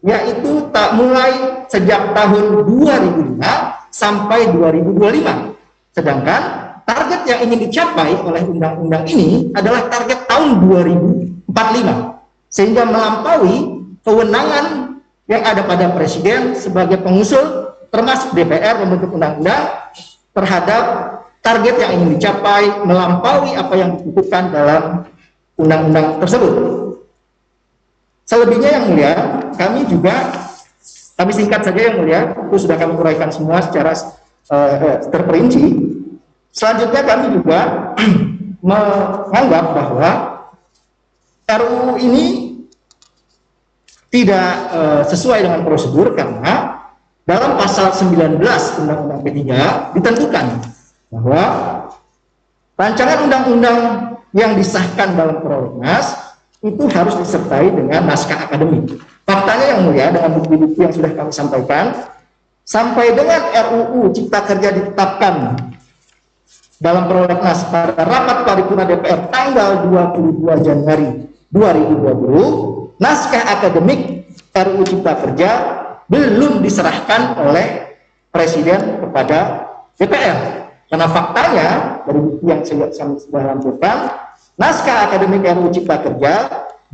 yaitu tak mulai sejak tahun 2005 sampai 2025. Sedangkan target yang ingin dicapai oleh undang-undang ini adalah target tahun 2045 sehingga melampaui kewenangan yang ada pada presiden sebagai pengusul termasuk DPR membentuk undang-undang terhadap target yang ingin dicapai melampaui apa yang dibutuhkan dalam undang-undang tersebut. Selebihnya yang mulia, kami juga kami singkat saja yang mulia, itu sudah kami uraikan semua secara uh, terperinci. Selanjutnya kami juga [clears throat] menganggap bahwa RUU ini tidak uh, sesuai dengan prosedur karena dalam pasal 19 Undang-Undang P3 ditentukan bahwa rancangan undang-undang yang disahkan dalam prolegnas itu harus disertai dengan naskah akademik. Faktanya yang mulia dengan bukti-bukti yang sudah kami sampaikan, sampai dengan RUU Cipta Kerja ditetapkan dalam prolegnas pada rapat paripurna DPR tanggal 22 Januari 2020, naskah akademik RUU Cipta Kerja belum diserahkan oleh Presiden kepada DPR. Karena faktanya dari bukti yang saya sudah lampirkan, naskah akademik RUU Cipta Kerja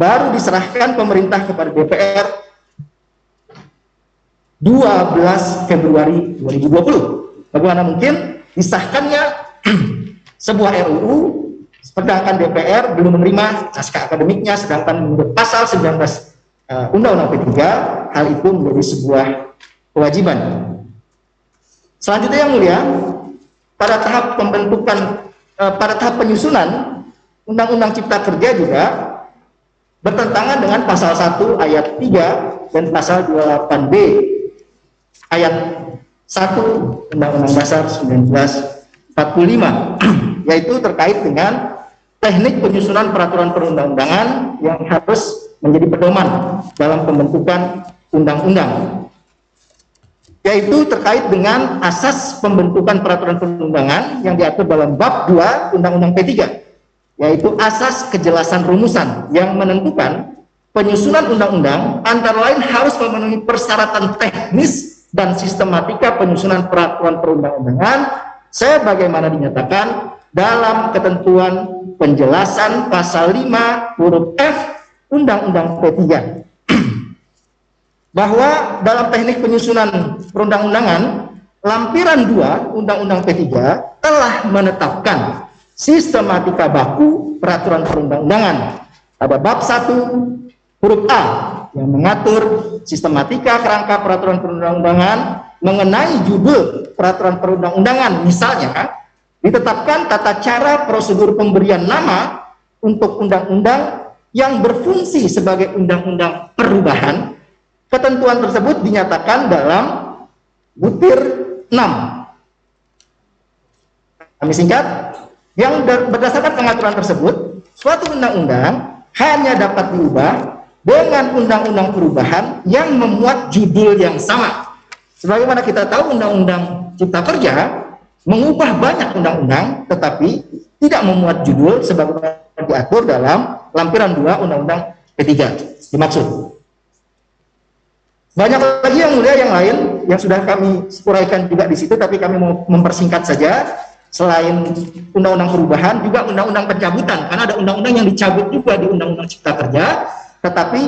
baru diserahkan pemerintah kepada DPR 12 Februari 2020. Bagaimana mungkin disahkannya [clears throat] sebuah RUU sedangkan DPR belum menerima naskah akademiknya sedangkan menurut pasal 19 uh, Undang-Undang P3 hal itu menjadi sebuah kewajiban. Selanjutnya yang mulia, pada tahap pembentukan uh, pada tahap penyusunan Undang-Undang Cipta Kerja juga bertentangan dengan pasal 1 ayat 3 dan pasal 28B ayat 1 Undang-Undang Dasar 19 45 [clears throat] yaitu terkait dengan teknik penyusunan peraturan perundang-undangan yang harus menjadi pedoman dalam pembentukan undang-undang yaitu terkait dengan asas pembentukan peraturan perundangan yang diatur dalam bab 2 Undang-Undang P3 yaitu asas kejelasan rumusan yang menentukan penyusunan undang-undang. Antara lain harus memenuhi persyaratan teknis dan sistematika penyusunan peraturan perundang-undangan saya bagaimana dinyatakan dalam ketentuan penjelasan pasal 5 huruf F Undang-Undang P3 [clears throat] bahwa dalam teknik penyusunan perundang-undangan lampiran 2 Undang-Undang P3 telah menetapkan sistematika baku peraturan perundang-undangan. Pada bab 1 huruf A yang mengatur sistematika kerangka peraturan perundang-undangan mengenai judul peraturan perundang-undangan. Misalnya ditetapkan tata cara prosedur pemberian nama untuk undang-undang yang berfungsi sebagai undang-undang perubahan. Ketentuan tersebut dinyatakan dalam butir 6 kami singkat yang berdasarkan pengaturan tersebut suatu undang-undang hanya dapat diubah dengan undang-undang perubahan yang memuat judul yang sama. Sebagaimana kita tahu Undang-Undang Cipta Kerja mengubah banyak undang-undang tetapi tidak memuat judul sebagaimana diatur dalam lampiran 2 Undang-Undang P3 dimaksud. Banyak lagi yang mulia yang lain yang sudah kami uraikan juga di situ tapi kami mau mempersingkat saja. Selain undang-undang perubahan juga undang-undang pencabutan. Karena ada undang-undang yang dicabut juga di undang-undang cipta kerja tetapi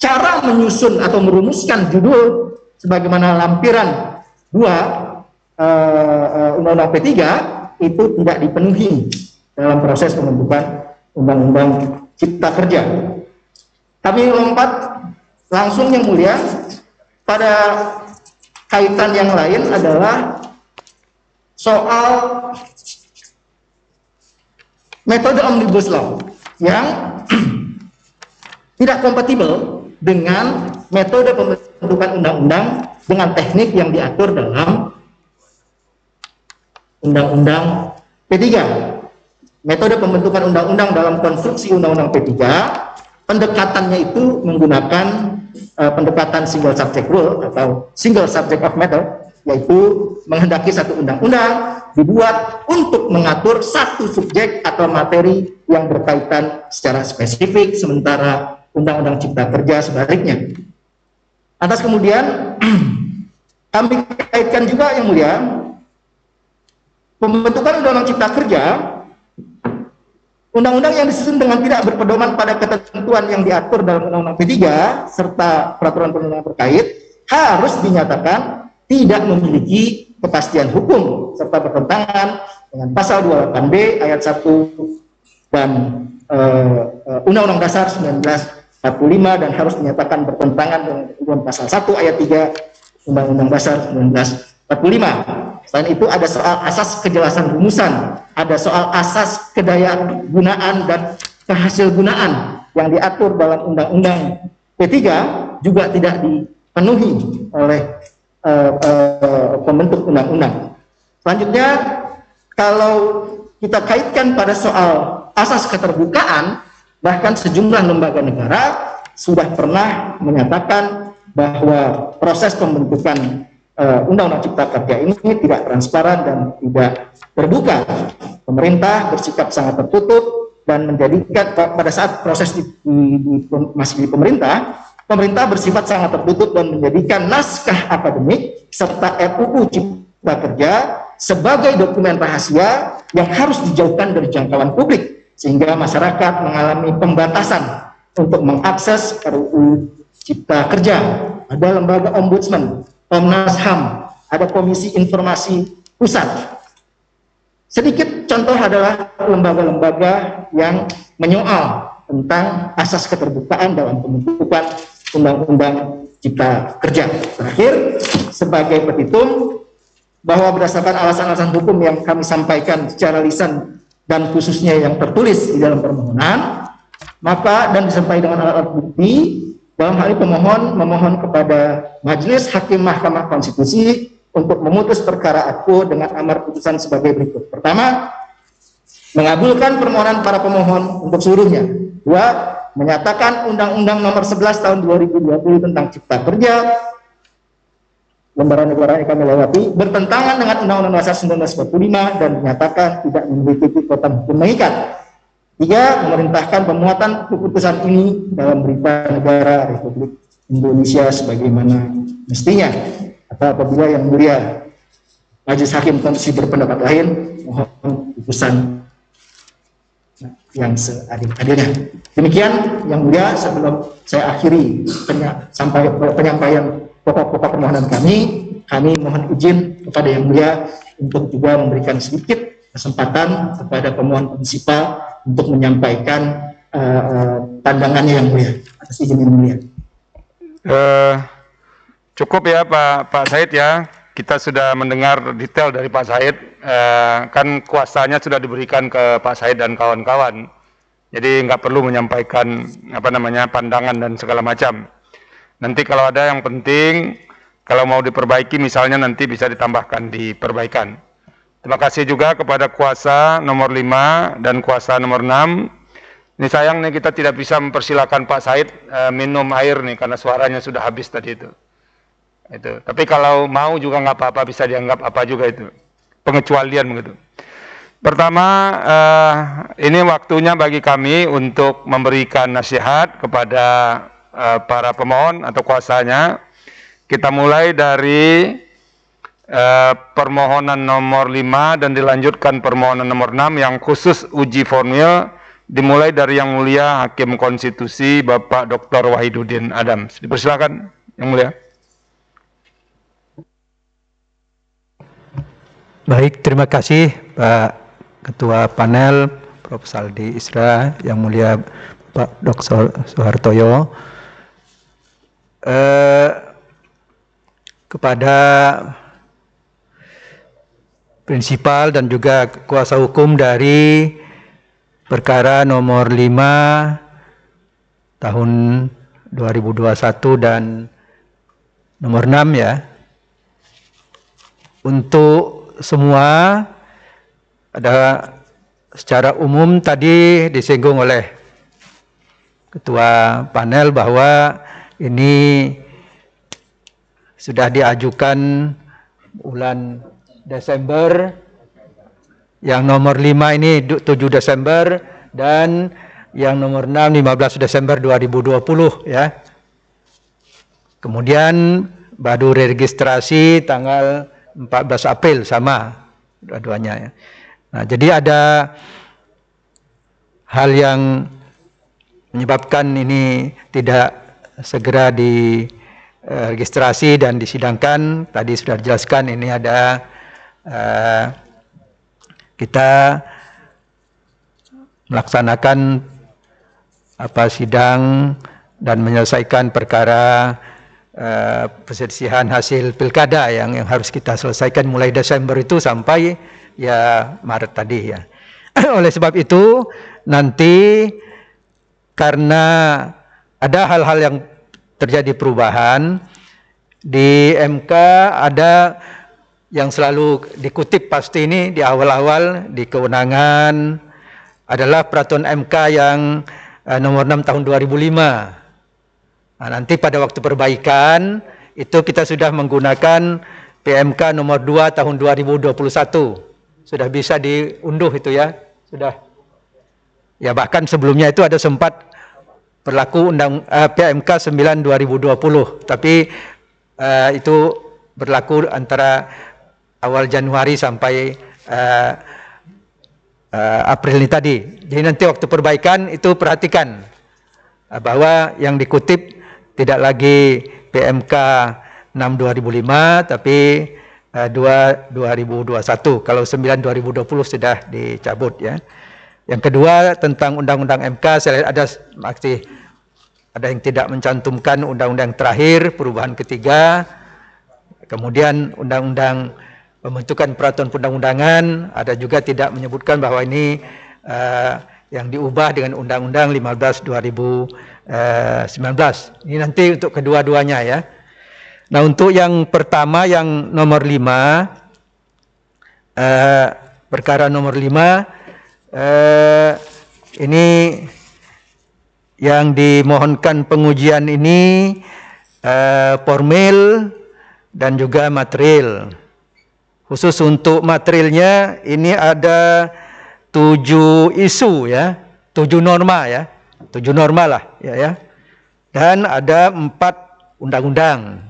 cara menyusun atau merumuskan judul sebagaimana lampiran dua uh, Undang-Undang P3 itu tidak dipenuhi dalam proses pembentukan Undang-Undang Cipta Kerja. Kami lompat langsung yang mulia pada kaitan yang lain adalah soal metode omnibus law yang [clears throat] tidak kompatibel dengan metode pembentukan undang-undang dengan teknik yang diatur dalam undang-undang P3. Metode pembentukan undang-undang dalam konstruksi undang-undang P3, pendekatannya itu menggunakan uh, pendekatan single subject rule atau single subject of matter, yaitu menghendaki satu undang-undang dibuat untuk mengatur satu subjek atau materi yang berkaitan secara spesifik, sementara Undang-Undang Cipta Kerja sebaliknya. Atas kemudian [clears throat] kami kaitkan juga yang mulia pembentukan Undang-Undang Cipta Kerja Undang-undang yang disusun dengan tidak berpedoman pada ketentuan yang diatur dalam Undang-Undang P3 serta peraturan perundangan terkait harus dinyatakan tidak memiliki kepastian hukum serta bertentangan dengan pasal 28B ayat 1 dan eh, Undang-Undang uh, Dasar 19 45 dan harus dinyatakan bertentangan dengan ketentuan pasal 1 ayat 3 Undang-Undang Dasar 1945. Selain itu ada soal asas kejelasan rumusan, ada soal asas kedaya gunaan dan kehasil gunaan yang diatur dalam Undang-Undang P3 juga tidak dipenuhi oleh uh, uh, pembentuk undang-undang. Selanjutnya kalau kita kaitkan pada soal asas keterbukaan, Bahkan sejumlah lembaga negara sudah pernah menyatakan bahwa proses pembentukan uh, Undang-Undang Cipta Kerja ini tidak transparan dan tidak terbuka. pemerintah bersikap sangat tertutup dan menjadikan pada saat proses di, di, di, masih di pemerintah, pemerintah bersifat sangat tertutup dan menjadikan naskah akademik serta RUU Cipta Kerja sebagai dokumen rahasia yang harus dijauhkan dari jangkauan publik sehingga masyarakat mengalami pembatasan untuk mengakses RUU Cipta Kerja. Ada lembaga ombudsman, Komnas HAM, ada Komisi Informasi Pusat. Sedikit contoh adalah lembaga-lembaga yang menyoal tentang asas keterbukaan dalam pembentukan Undang-Undang Cipta Kerja. Terakhir, sebagai petitum, bahwa berdasarkan alasan-alasan hukum yang kami sampaikan secara lisan dan khususnya yang tertulis di dalam permohonan, maka dan disertai dengan alat-alat bukti, dalam hal ini pemohon memohon kepada Majelis Hakim Mahkamah Konstitusi untuk memutus perkara aku dengan amar putusan sebagai berikut. Pertama, mengabulkan permohonan para pemohon untuk seluruhnya. Dua, menyatakan Undang-Undang Nomor 11 Tahun 2020 tentang Cipta Kerja lembaran negara yang kami lewati bertentangan dengan Undang-Undang Dasar 1945 dan menyatakan tidak memiliki kekuatan hukum mengikat. Tiga, memerintahkan pemuatan keputusan ini dalam berita negara Republik Indonesia sebagaimana mestinya. Atau apabila yang mulia Majelis Hakim Konstitusi berpendapat lain, mohon putusan yang seadil-adilnya. Demikian yang mulia sebelum saya akhiri penyampaian pokok-pokok permohonan kami, kami mohon izin kepada Yang Mulia untuk juga memberikan sedikit kesempatan kepada pemohon prinsipal untuk menyampaikan uh, uh, pandangannya Yang Mulia atas izin Yang Mulia. Uh, cukup ya Pak Pak Said ya. Kita sudah mendengar detail dari Pak Said. Uh, kan kuasanya sudah diberikan ke Pak Said dan kawan-kawan. Jadi nggak perlu menyampaikan apa namanya pandangan dan segala macam. Nanti kalau ada yang penting, kalau mau diperbaiki misalnya nanti bisa ditambahkan di perbaikan. Terima kasih juga kepada kuasa nomor 5 dan kuasa nomor 6. Ini sayang nih kita tidak bisa mempersilahkan Pak Said uh, minum air nih karena suaranya sudah habis tadi itu. Itu. Tapi kalau mau juga nggak apa-apa bisa dianggap apa juga itu. Pengecualian begitu. Pertama, uh, ini waktunya bagi kami untuk memberikan nasihat kepada uh, para pemohon atau kuasanya. Kita mulai dari uh, permohonan nomor 5 dan dilanjutkan permohonan nomor 6 yang khusus uji formil dimulai dari yang mulia Hakim Konstitusi Bapak Dr. Wahidudin Adams. Dipersilakan yang mulia. Baik, terima kasih Pak Ketua Panel Prof. Saldi Isra, yang mulia Pak Dr. Soehartoyo, eh, kepada prinsipal dan juga kuasa hukum dari perkara nomor 5 tahun 2021 dan nomor 6 ya. Untuk semua ada secara umum tadi disinggung oleh ketua panel bahwa ini sudah diajukan bulan Desember yang nomor 5 ini 7 Desember dan yang nomor 6 15 Desember 2020 ya. Kemudian baru registrasi tanggal 14 April sama dua-duanya ya. Nah, jadi ada hal yang menyebabkan ini tidak segera diregistrasi dan disidangkan. Tadi sudah dijelaskan ini ada uh, kita melaksanakan apa sidang dan menyelesaikan perkara uh, perselisihan hasil pilkada yang yang harus kita selesaikan mulai Desember itu sampai ya Maret tadi ya. [clears throat] Oleh sebab itu nanti karena ada hal-hal yang terjadi perubahan di MK ada yang selalu dikutip pasti ini di awal-awal di kewenangan adalah peraturan MK yang uh, nomor 6 tahun 2005. Nah, nanti pada waktu perbaikan itu kita sudah menggunakan PMK nomor 2 tahun 2021. sudah bisa diunduh itu ya, sudah. Ya bahkan sebelumnya itu ada sempat berlaku undang uh, PMK 9 2020, tapi uh, itu berlaku antara awal Januari sampai uh, uh, April ini tadi. Jadi nanti waktu perbaikan itu perhatikan uh, bahwa yang dikutip tidak lagi PMK 6 2005 tapi uh, 2 2021. Kalau 9 2020 sudah dicabut ya. Yang kedua tentang undang-undang MK saya lihat ada masih ada yang tidak mencantumkan undang-undang terakhir perubahan ketiga. Kemudian undang-undang pembentukan peraturan perundang-undangan ada juga tidak menyebutkan bahwa ini uh, yang diubah dengan undang-undang 15 2019. Ini nanti untuk kedua-duanya ya. Nah, untuk yang pertama yang nomor 5 uh, perkara nomor 5 eh, ini yang dimohonkan pengujian ini eh, formil dan juga material. Khusus untuk materialnya ini ada tujuh isu ya, tujuh norma ya, tujuh norma lah ya ya. Dan ada empat undang-undang.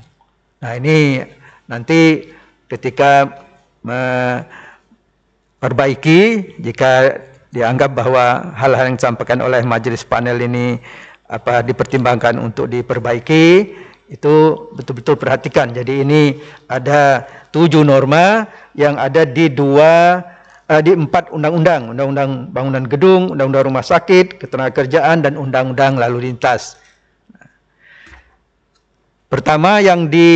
Nah ini nanti ketika memperbaiki jika dianggap bahwa hal-hal yang disampaikan oleh majelis panel ini apa dipertimbangkan untuk diperbaiki itu betul-betul perhatikan. Jadi ini ada tujuh norma yang ada di dua uh, di empat undang-undang, undang-undang bangunan gedung, undang-undang rumah sakit, ketenagakerjaan dan undang-undang lalu lintas. Pertama yang di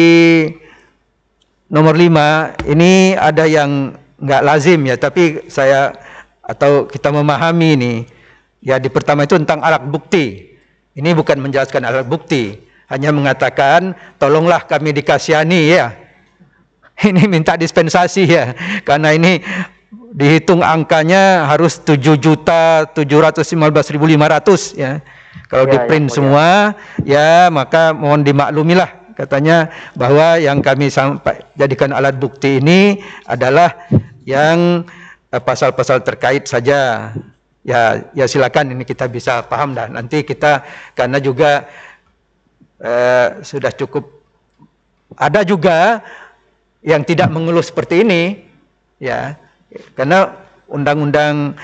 nomor lima ini ada yang nggak lazim ya, tapi saya atau kita memahami ini ya di pertama itu tentang alat bukti. Ini bukan menjelaskan alat bukti, hanya mengatakan tolonglah kami dikasihani ya. Ini minta dispensasi ya, karena ini dihitung angkanya harus 7 juta 715.500 ya. Kalau ya, di print ya, semua ya. ya maka mohon dimaklumilah katanya bahwa yang kami sampai jadikan alat bukti ini adalah yang Eh, pasal-pasal terkait saja ya ya silakan ini kita bisa paham dah nanti kita karena juga eh, sudah cukup. Ada juga yang tidak mengeluh seperti ini ya. Karena undang-undang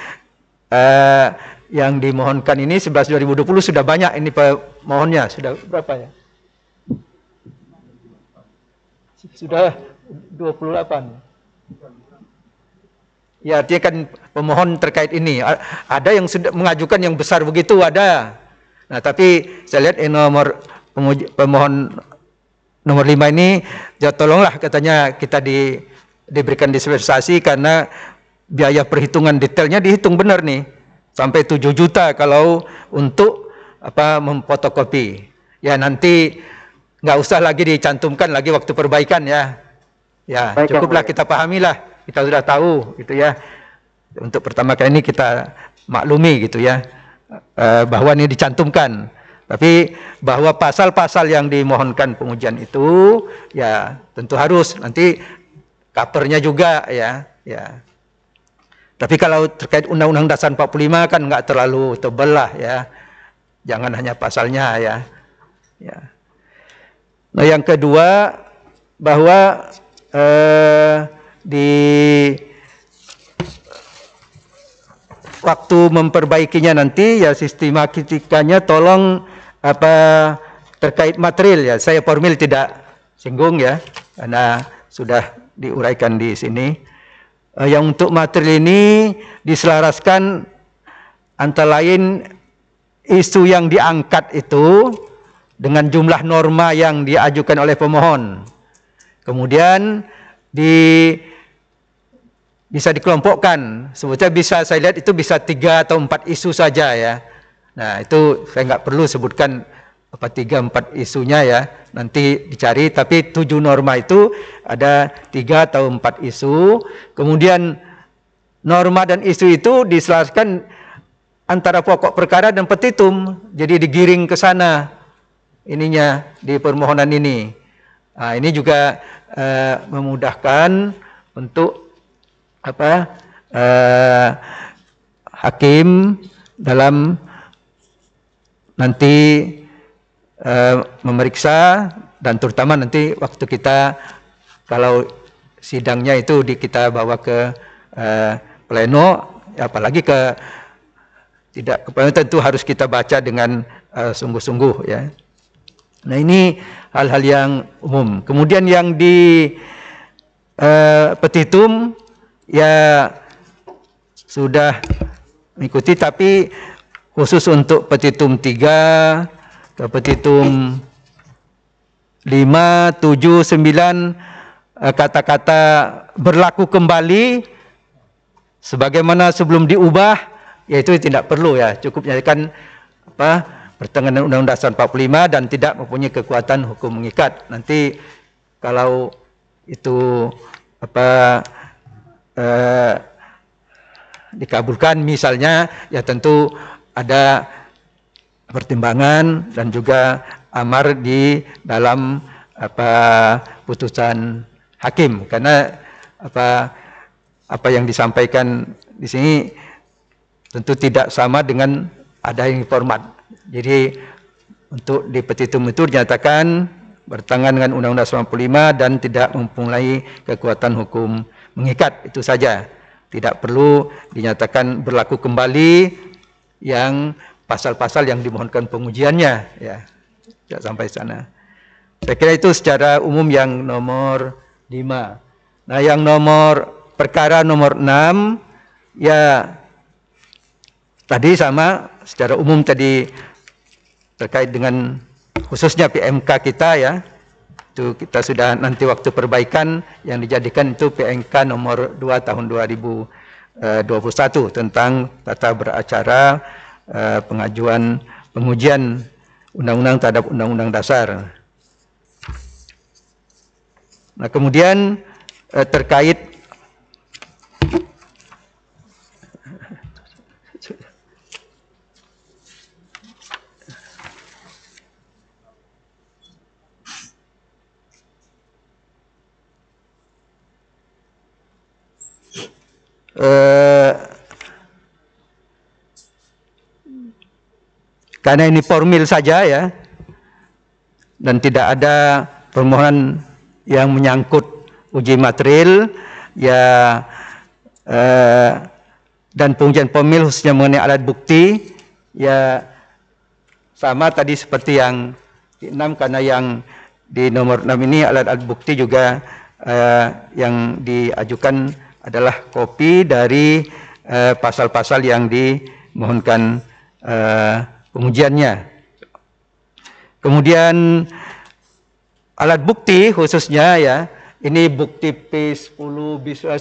eh, yang dimohonkan ini 11 2020 sudah banyak ini pemohonnya sudah berapa ya? Sudah 28 Ya artinya kan pemohon terkait ini. Ada yang sudah mengajukan yang besar begitu ada. Nah tapi saya lihat eh, nomor pemohon nomor lima ini ya tolonglah katanya kita di, diberikan dispensasi karena biaya perhitungan detailnya dihitung benar nih sampai 7 juta kalau untuk apa memfotokopi. Ya nanti nggak usah lagi dicantumkan lagi waktu perbaikan ya. Ya cukuplah kita pahamilah kita sudah tahu gitu ya. Untuk pertama kali ini kita maklumi gitu ya eh, bahwa ini dicantumkan. Tapi bahwa pasal-pasal yang dimohonkan pengujian itu ya tentu harus nanti covernya juga ya ya. Tapi kalau terkait Undang-Undang Dasar 45 kan nggak terlalu tebal lah ya. Jangan hanya pasalnya ya. Ya. Nah yang kedua bahwa eh, di waktu memperbaikinya nanti ya sistematikanya tolong apa terkait material ya saya formil tidak singgung ya karena sudah diuraikan di sini uh, yang untuk material ini diselaraskan antara lain isu yang diangkat itu dengan jumlah norma yang diajukan oleh pemohon kemudian di bisa dikelompokkan. Sebetulnya bisa saya lihat itu bisa tiga atau empat isu saja ya. Nah itu saya nggak perlu sebutkan apa tiga empat isunya ya. Nanti dicari. Tapi tujuh norma itu ada tiga atau empat isu. Kemudian norma dan isu itu diselaraskan antara pokok perkara dan petitum. Jadi digiring ke sana ininya di permohonan ini. Nah, ini juga uh, memudahkan untuk apa eh, hakim dalam nanti eh, memeriksa dan terutama nanti waktu kita kalau sidangnya itu di kita bawa ke eh, pleno apalagi ke tidak ke pleno tentu harus kita baca dengan eh, sungguh-sungguh ya. Nah ini hal-hal yang umum. Kemudian yang di petitum ya sudah mengikuti tapi khusus untuk petitum 3 ke petitum 5, 7, 9 kata-kata berlaku kembali sebagaimana sebelum diubah yaitu tidak perlu ya cukup nyatakan apa bertentangan Undang-Undang Dasar 45 dan tidak mempunyai kekuatan hukum mengikat. Nanti kalau itu apa eh, dikabulkan misalnya ya tentu ada pertimbangan dan juga amar di dalam apa putusan hakim. Karena apa apa yang disampaikan di sini tentu tidak sama dengan ada yang format jadi untuk di petitum itu dinyatakan bertangan dengan Undang-Undang 95 dan tidak mempunyai kekuatan hukum mengikat. Itu saja. Tidak perlu dinyatakan berlaku kembali yang pasal-pasal yang dimohonkan pengujiannya ya. Tidak sampai sana. Saya kira itu secara umum yang nomor 5. Nah, yang nomor perkara nomor 6 ya tadi sama secara umum tadi terkait dengan khususnya PMK kita ya itu kita sudah nanti waktu perbaikan yang dijadikan itu PMK nomor 2 tahun 2021 tentang tata beracara eh, pengajuan pengujian undang-undang terhadap undang-undang dasar. Nah, kemudian eh, terkait eh, karena ini formil saja ya. Dan tidak ada permohonan yang menyangkut uji material ya eh, dan pengujian formil khususnya mengenai alat bukti ya sama tadi seperti yang di enam karena yang di nomor enam ini alat-alat bukti juga eh, yang diajukan adalah kopi dari eh, pasal-pasal uh, yang dimohonkan uh, pengujiannya. Kemudian alat bukti khususnya ya, ini bukti P10 bisa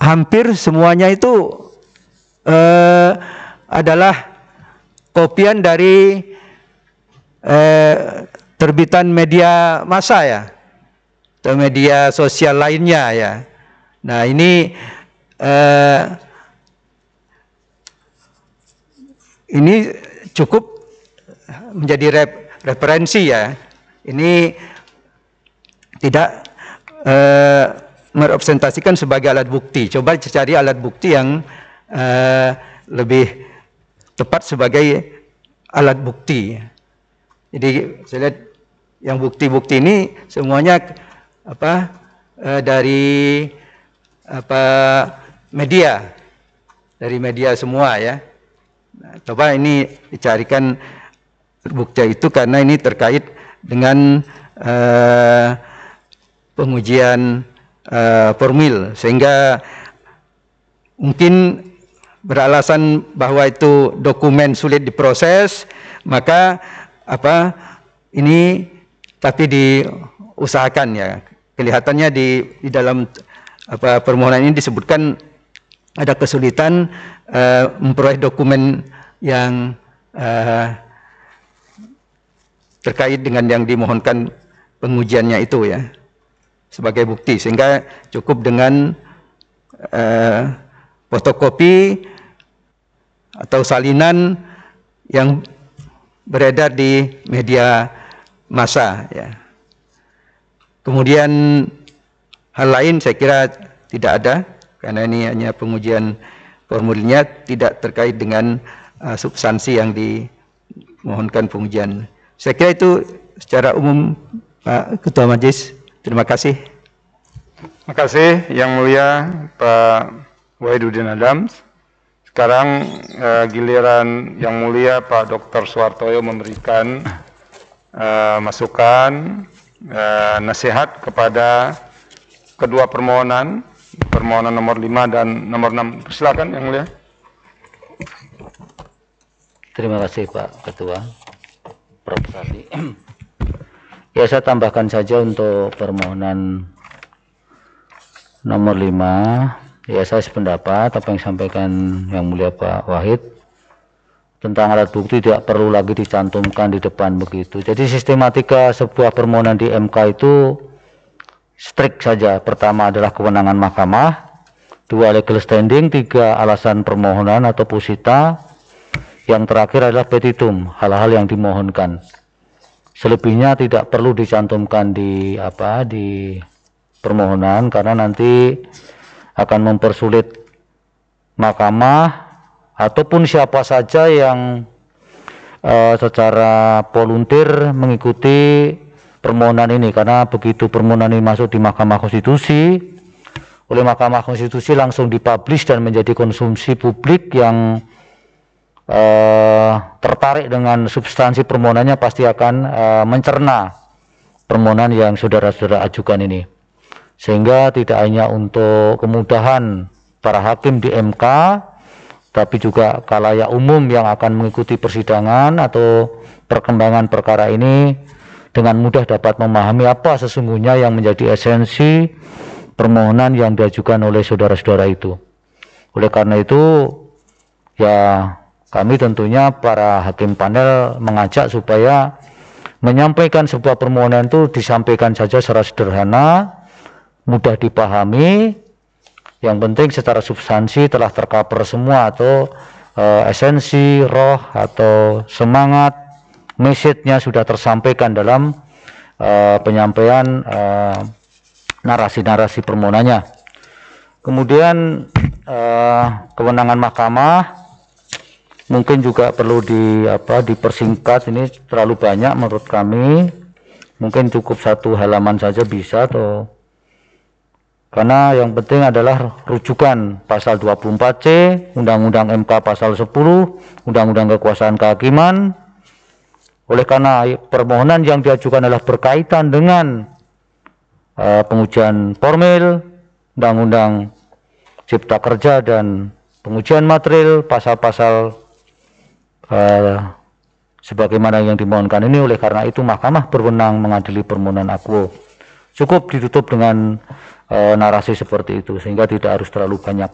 hampir semuanya itu uh, adalah kopian dari uh, terbitan media massa ya atau media sosial lainnya ya. Nah ini eh, ini cukup menjadi rep, referensi ya. Ini tidak eh, merepresentasikan sebagai alat bukti. Coba cari alat bukti yang eh, lebih tepat sebagai alat bukti. Jadi saya lihat yang bukti-bukti ini semuanya apa uh, dari apa media. Dari media semua ya. Nah, coba ini dicarikan bukti itu karena ini terkait dengan uh, pengujian uh, formil. Sehingga mungkin beralasan bahwa itu dokumen sulit diproses maka apa ini tapi diusahakan ya kelihatannya di, di dalam apa permohonan ini disebutkan ada kesulitan uh, memperoleh dokumen yang uh, terkait dengan yang dimohonkan pengujiannya itu ya sebagai bukti sehingga cukup dengan uh, fotokopi atau salinan yang beredar di media massa ya. Kemudian hal lain saya kira tidak ada karena ini hanya pengujian formulirnya tidak terkait dengan uh, substansi yang dimohonkan pengujian. Saya kira itu secara umum Pak Ketua Majelis. Terima kasih. Terima kasih Yang Mulia Pak Wahidudin Adams. Sekarang uh, giliran Yang Mulia Pak Dr. Suwartoyo memberikan uh, masukan, uh, nasihat kepada kedua permohonan, permohonan nomor 5 dan nomor 6. Silakan Yang Mulia. Terima kasih Pak Ketua. Prof. [clears throat] ya saya tambahkan saja untuk permohonan nomor 5 Ya saya sependapat apa yang disampaikan yang mulia Pak Wahid tentang alat bukti tidak perlu lagi dicantumkan di depan begitu. Jadi sistematika sebuah permohonan di MK itu strict saja. Pertama adalah kewenangan mahkamah, dua legal standing, tiga alasan permohonan atau posita, yang terakhir adalah petitum, hal-hal yang dimohonkan. Selebihnya tidak perlu dicantumkan di apa di permohonan karena nanti akan mempersulit mahkamah ataupun siapa saja yang uh, secara volunteer mengikuti permohonan ini. Karena begitu permohonan ini masuk di Mahkamah Konstitusi oleh Mahkamah Konstitusi langsung dipublish dan menjadi konsumsi publik yang uh, tertarik dengan substansi permohonannya pasti akan uh, mencerna permohonan yang saudara-saudara ajukan ini. Sehingga tidak hanya untuk kemudahan para hakim di MK tapi juga kalayak umum yang akan mengikuti persidangan atau perkembangan perkara ini dengan mudah dapat memahami apa sesungguhnya yang menjadi esensi permohonan yang diajukan oleh saudara-saudara itu. Oleh karena itu ya kami tentunya para hakim panel mengajak supaya menyampaikan sebuah permohonan itu disampaikan saja secara sederhana mudah dipahami yang penting secara substansi telah tercover semua atau uh, esensi roh atau semangat message-nya sudah tersampaikan dalam uh, penyampaian uh, narasi-narasi permohonannya. Kemudian kewenangan mahkamah mungkin juga perlu di apa dipersingkat. Ini terlalu banyak menurut kami. Mungkin cukup satu halaman saja bisa atau karena yang penting adalah rujukan pasal 24C, Undang-Undang MK pasal 10, Undang-Undang Kekuasaan Kehakiman. Oleh karena permohonan yang diajukan adalah berkaitan dengan uh, pengujian formil, Undang-Undang Cipta Kerja dan pengujian material, pasal-pasal uh, sebagaimana yang dimohonkan ini oleh karena itu mahkamah berwenang mengadili permohonan aku cukup ditutup dengan e, narasi seperti itu sehingga tidak harus terlalu banyak.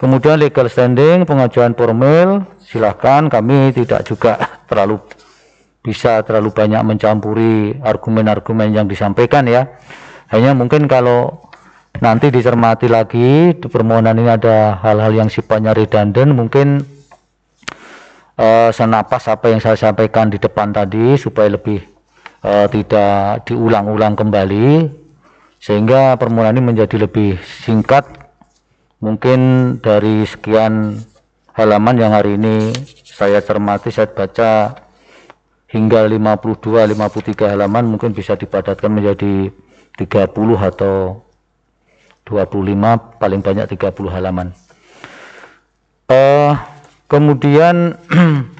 Kemudian legal standing pengajuan formil silahkan kami tidak juga [laughs] terlalu bisa terlalu banyak mencampuri argumen-argumen yang disampaikan ya. Hanya mungkin kalau nanti dicermati lagi permohonan ini ada hal-hal yang sifatnya redundant mungkin uh, senapas apa yang saya sampaikan di depan tadi supaya lebih uh, tidak diulang-ulang kembali sehingga permulaan ini menjadi lebih singkat mungkin dari sekian halaman yang hari ini saya cermati saya baca hingga 52 53 halaman mungkin bisa dipadatkan menjadi 30 atau 25 paling banyak 30 halaman. Uh, kemudian [clears throat]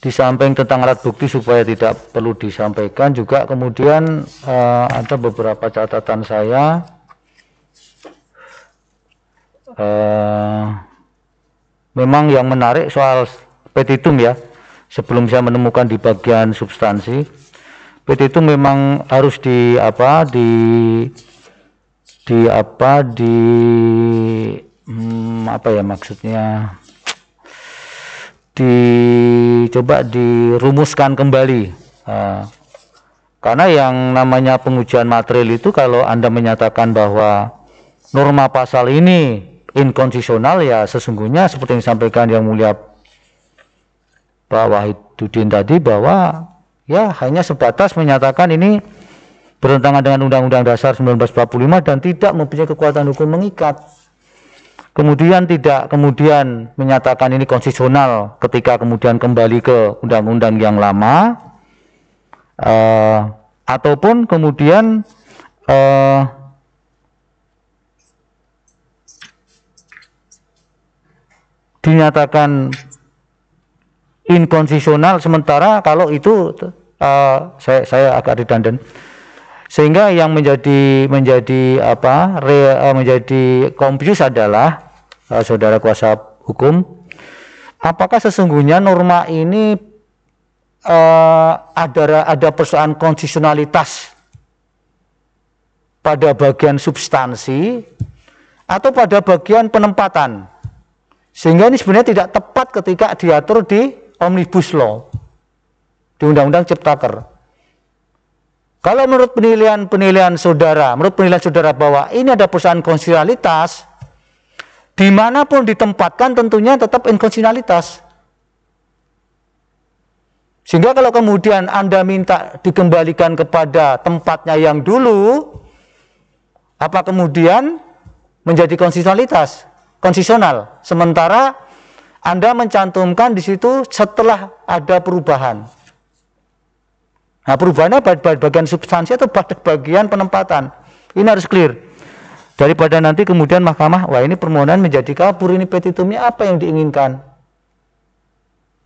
di samping tentang alat bukti supaya tidak perlu disampaikan juga. Kemudian uh, ada beberapa catatan saya. Uh, memang yang menarik soal petitum ya. Sebelum saya menemukan di bagian substansi petitum memang harus di apa di di apa di hmm, apa ya maksudnya dicoba dirumuskan kembali uh, karena yang namanya pengujian material itu kalau anda menyatakan bahwa norma pasal ini inkonstitusional ya sesungguhnya seperti yang disampaikan yang mulia Pak Wahidudin tadi bahwa ya hanya sebatas menyatakan ini bertentangan dengan Undang-Undang Dasar 1945 dan tidak mempunyai kekuatan hukum mengikat. Kemudian tidak kemudian menyatakan ini konstitusional ketika kemudian kembali ke undang-undang yang lama, uh, ataupun kemudian uh, dinyatakan inkonstitusional sementara kalau itu uh, saya saya agak redundant. Sehingga yang menjadi menjadi apa re, uh, menjadi confuse adalah uh, saudara kuasa hukum apakah sesungguhnya norma ini uh, ada ada persoalan konstitusionalitas pada bagian substansi atau pada bagian penempatan? Sehingga ini sebenarnya tidak tepat ketika diatur di omnibus law di undang-undang ciptaker kalau menurut penilaian-penilaian saudara, menurut penilaian saudara bahwa ini ada perusahaan konstitusionalitas, di mana pun ditempatkan tentunya tetap inkonstitusionalitas. Sehingga kalau kemudian Anda minta dikembalikan kepada tempatnya yang dulu, apa kemudian menjadi konstitusionalitas, konstitusional. Sementara Anda mencantumkan di situ setelah ada perubahan. Nah perubahannya bagian substansi atau bagian penempatan. Ini harus clear. Daripada nanti kemudian mahkamah, wah ini permohonan menjadi kabur, ini petitumnya apa yang diinginkan.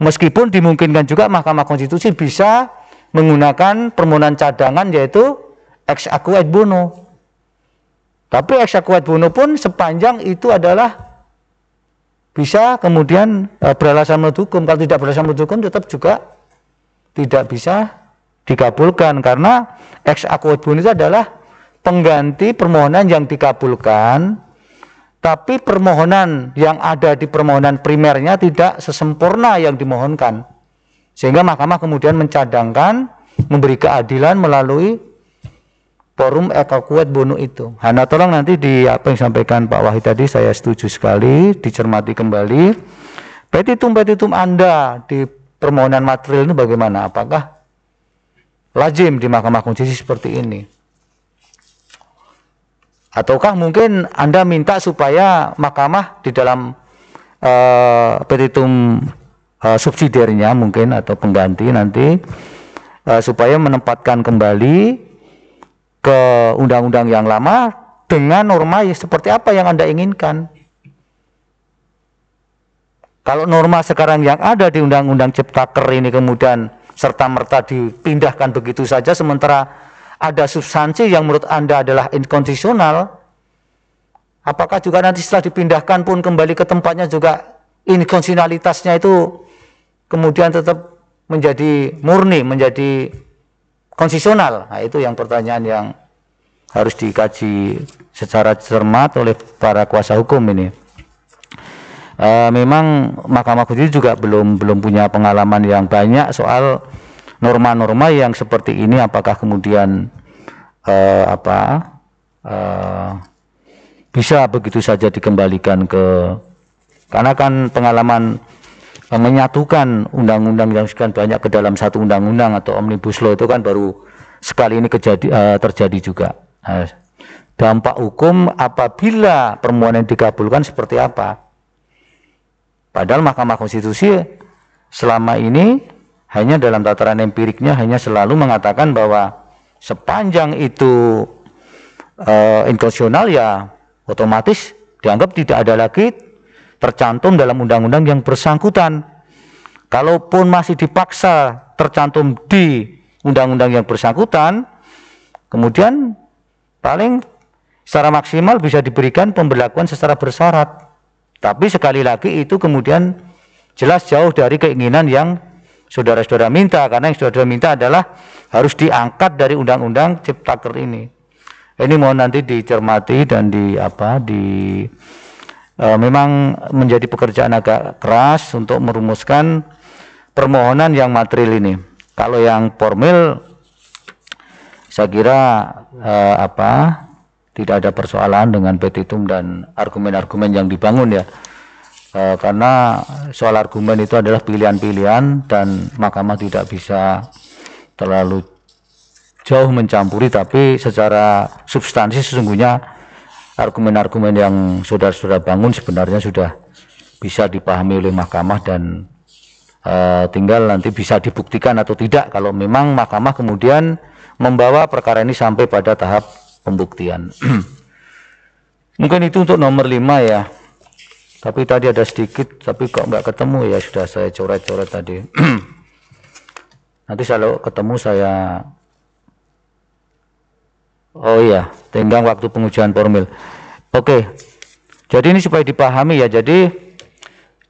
Meskipun dimungkinkan juga Mahkamah Konstitusi bisa menggunakan permohonan cadangan yaitu ex aequo et bono. Tapi ex aequo et bono pun sepanjang itu adalah bisa kemudian e, beralasan menurut hukum. Kalau tidak beralasan menurut hukum tetap juga tidak bisa dikabulkan karena ex aquodbun itu adalah pengganti permohonan yang dikabulkan tapi permohonan yang ada di permohonan primernya tidak sesempurna yang dimohonkan sehingga mahkamah kemudian mencadangkan memberi keadilan melalui forum ekakuat bono itu. Hana tolong nanti di apa yang disampaikan Pak Wahid tadi saya setuju sekali dicermati kembali. Petitum petitum Anda di permohonan material itu bagaimana? Apakah lazim di Mahkamah Konstitusi seperti ini. Ataukah mungkin Anda minta supaya mahkamah di dalam uh, petitum uh, subsidiarnya mungkin atau pengganti nanti uh, supaya menempatkan kembali ke undang-undang yang lama dengan norma seperti apa yang Anda inginkan. Kalau norma sekarang yang ada di Undang-Undang Ciptaker ini kemudian serta-merta dipindahkan begitu saja sementara ada substansi yang menurut Anda adalah inkonstitusional, apakah juga nanti setelah dipindahkan pun kembali ke tempatnya juga inkonstitusionalitasnya itu kemudian tetap menjadi murni, menjadi konstitusional? Nah, itu yang pertanyaan yang harus dikaji secara cermat oleh para kuasa hukum ini. Uh, memang Mahkamah Konstitusi juga belum belum punya pengalaman yang banyak soal norma-norma yang seperti ini apakah kemudian uh, apa uh, bisa begitu saja dikembalikan ke karena kan pengalaman uh, menyatukan undang-undang yang sekian banyak ke dalam satu undang-undang atau omnibus law itu kan baru sekali ini kejadi, uh, terjadi juga. Nah, dampak hukum apabila permohonan dikabulkan seperti apa? Padahal Mahkamah Konstitusi selama ini hanya dalam tataran empiriknya hanya selalu mengatakan bahwa sepanjang itu uh, inkonstitusional ya otomatis dianggap tidak ada lagi tercantum dalam undang-undang yang bersangkutan. Kalaupun masih dipaksa tercantum di undang-undang yang bersangkutan, kemudian paling secara maksimal bisa diberikan pemberlakuan secara bersyarat. Tapi sekali lagi itu kemudian jelas jauh dari keinginan yang saudara-saudara minta karena yang saudara minta adalah harus diangkat dari undang-undang ciptaker ini. Ini mohon nanti dicermati dan di apa di e, memang menjadi pekerjaan agak keras untuk merumuskan permohonan yang material ini. Kalau yang formil saya kira e, apa tidak ada persoalan dengan petitum dan argumen-argumen yang dibangun ya e, karena soal argumen itu adalah pilihan-pilihan dan mahkamah tidak bisa terlalu jauh mencampuri tapi secara substansi sesungguhnya argumen-argumen yang saudara-saudara bangun sebenarnya sudah bisa dipahami oleh mahkamah dan uh, tinggal nanti bisa dibuktikan atau tidak kalau memang mahkamah kemudian membawa perkara ini sampai pada tahap pembuktian. [clears throat] Mungkin itu untuk nomor 5 ya. Tapi tadi ada sedikit, tapi kok nggak ketemu ya sudah saya coret-coret tadi. [clears throat] Nanti kalau ketemu saya Oh iya, tenggang waktu pengujian formil. Oke. Jadi ini supaya dipahami ya. Jadi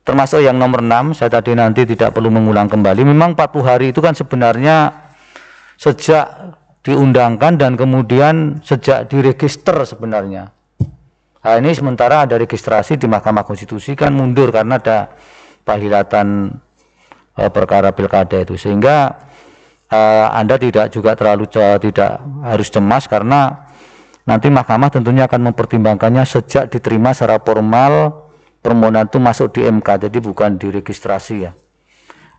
termasuk yang nomor 6 saya tadi nanti tidak perlu mengulang kembali. Memang 40 hari itu kan sebenarnya sejak diundangkan dan kemudian sejak diregister sebenarnya. Nah, ini sementara ada registrasi di Mahkamah Konstitusi kan mundur karena ada pahilatan e, perkara pilkada itu sehingga uh, Anda tidak juga terlalu tidak harus cemas karena nanti mahkamah tentunya akan mempertimbangkannya sejak diterima secara formal permohonan itu masuk di MK jadi bukan diregistrasi ya.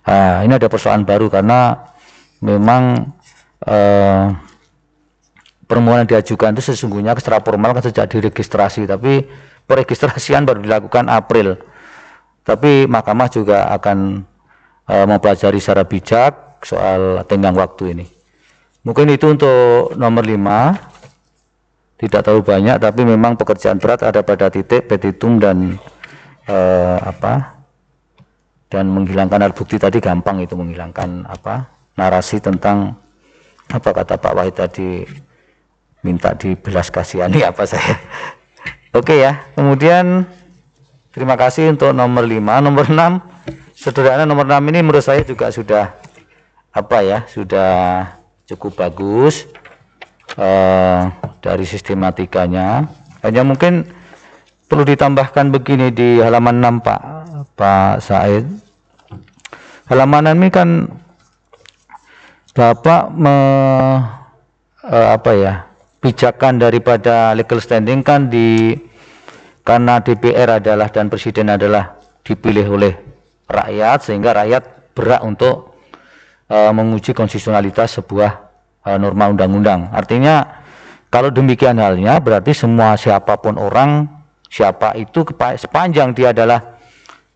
Nah, ini ada persoalan baru karena memang uh, permohonan diajukan itu sesungguhnya secara formal kan sejak diregistrasi tapi peregistrasian baru dilakukan April tapi mahkamah juga akan uh, mempelajari secara bijak soal tenggang waktu ini. Mungkin itu untuk nomor 5. Tidak terlalu banyak tapi memang pekerjaan berat ada pada titik petitum dan eh, apa? Dan menghilangkan alat bukti tadi gampang itu menghilangkan apa? narasi tentang apa kata Pak Wahid tadi minta dibelas kasihani apa saya. [laughs] Oke ya. Kemudian terima kasih untuk nomor 5, nomor 6 sederhana nomor 6 ini menurut saya juga sudah apa ya sudah cukup bagus uh, dari sistematikanya hanya mungkin perlu ditambahkan begini di halaman 6 Pak Pak Said halaman ini kan Bapak me, uh, apa ya pijakan daripada legal standing kan di karena DPR adalah dan presiden adalah dipilih oleh rakyat sehingga rakyat berhak untuk uh, menguji konstitusionalitas sebuah uh, norma undang-undang. Artinya kalau demikian halnya berarti semua siapa pun orang siapa itu sepanjang dia adalah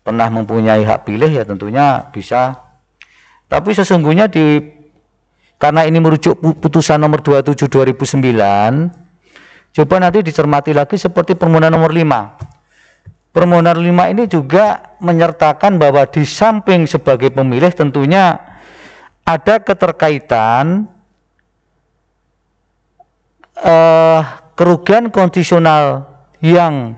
pernah mempunyai hak pilih ya tentunya bisa. Tapi sesungguhnya di karena ini merujuk putusan nomor 27 2009 coba nanti dicermati lagi seperti permohonan nomor 5 permohonan 5 ini juga menyertakan bahwa di samping sebagai pemilih tentunya ada keterkaitan uh, kerugian kondisional yang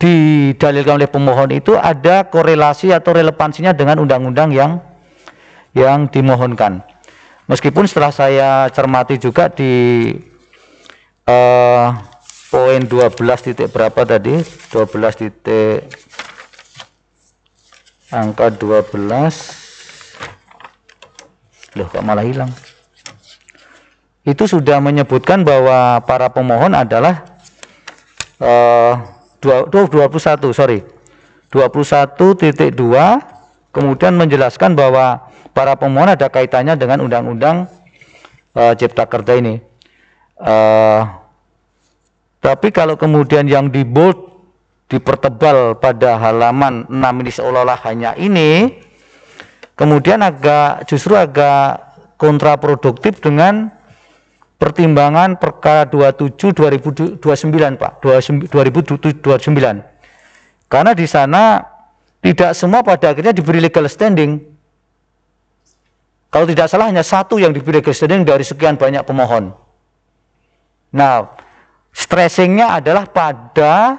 didalilkan oleh pemohon itu ada korelasi atau relevansinya dengan undang-undang yang yang dimohonkan. Meskipun setelah saya cermati juga di uh, poin 12 titik berapa tadi? 12 titik angka 12 Loh kok malah hilang? Itu sudah menyebutkan bahwa para pemohon adalah uh, 21, sorry. 21.2 kemudian menjelaskan bahwa para pemohon ada kaitannya dengan undang-undang uh, Cipta Kerja ini. Uh, tapi kalau kemudian yang di bold dipertebal pada halaman 6 ini seolah-olah hanya ini, kemudian agak justru agak kontraproduktif dengan pertimbangan perkara 27 2029 Pak. 2029 karena di sana tidak semua pada akhirnya diberi legal standing kalau tidak salah hanya satu yang diberi legal standing dari sekian banyak pemohon nah stressingnya adalah pada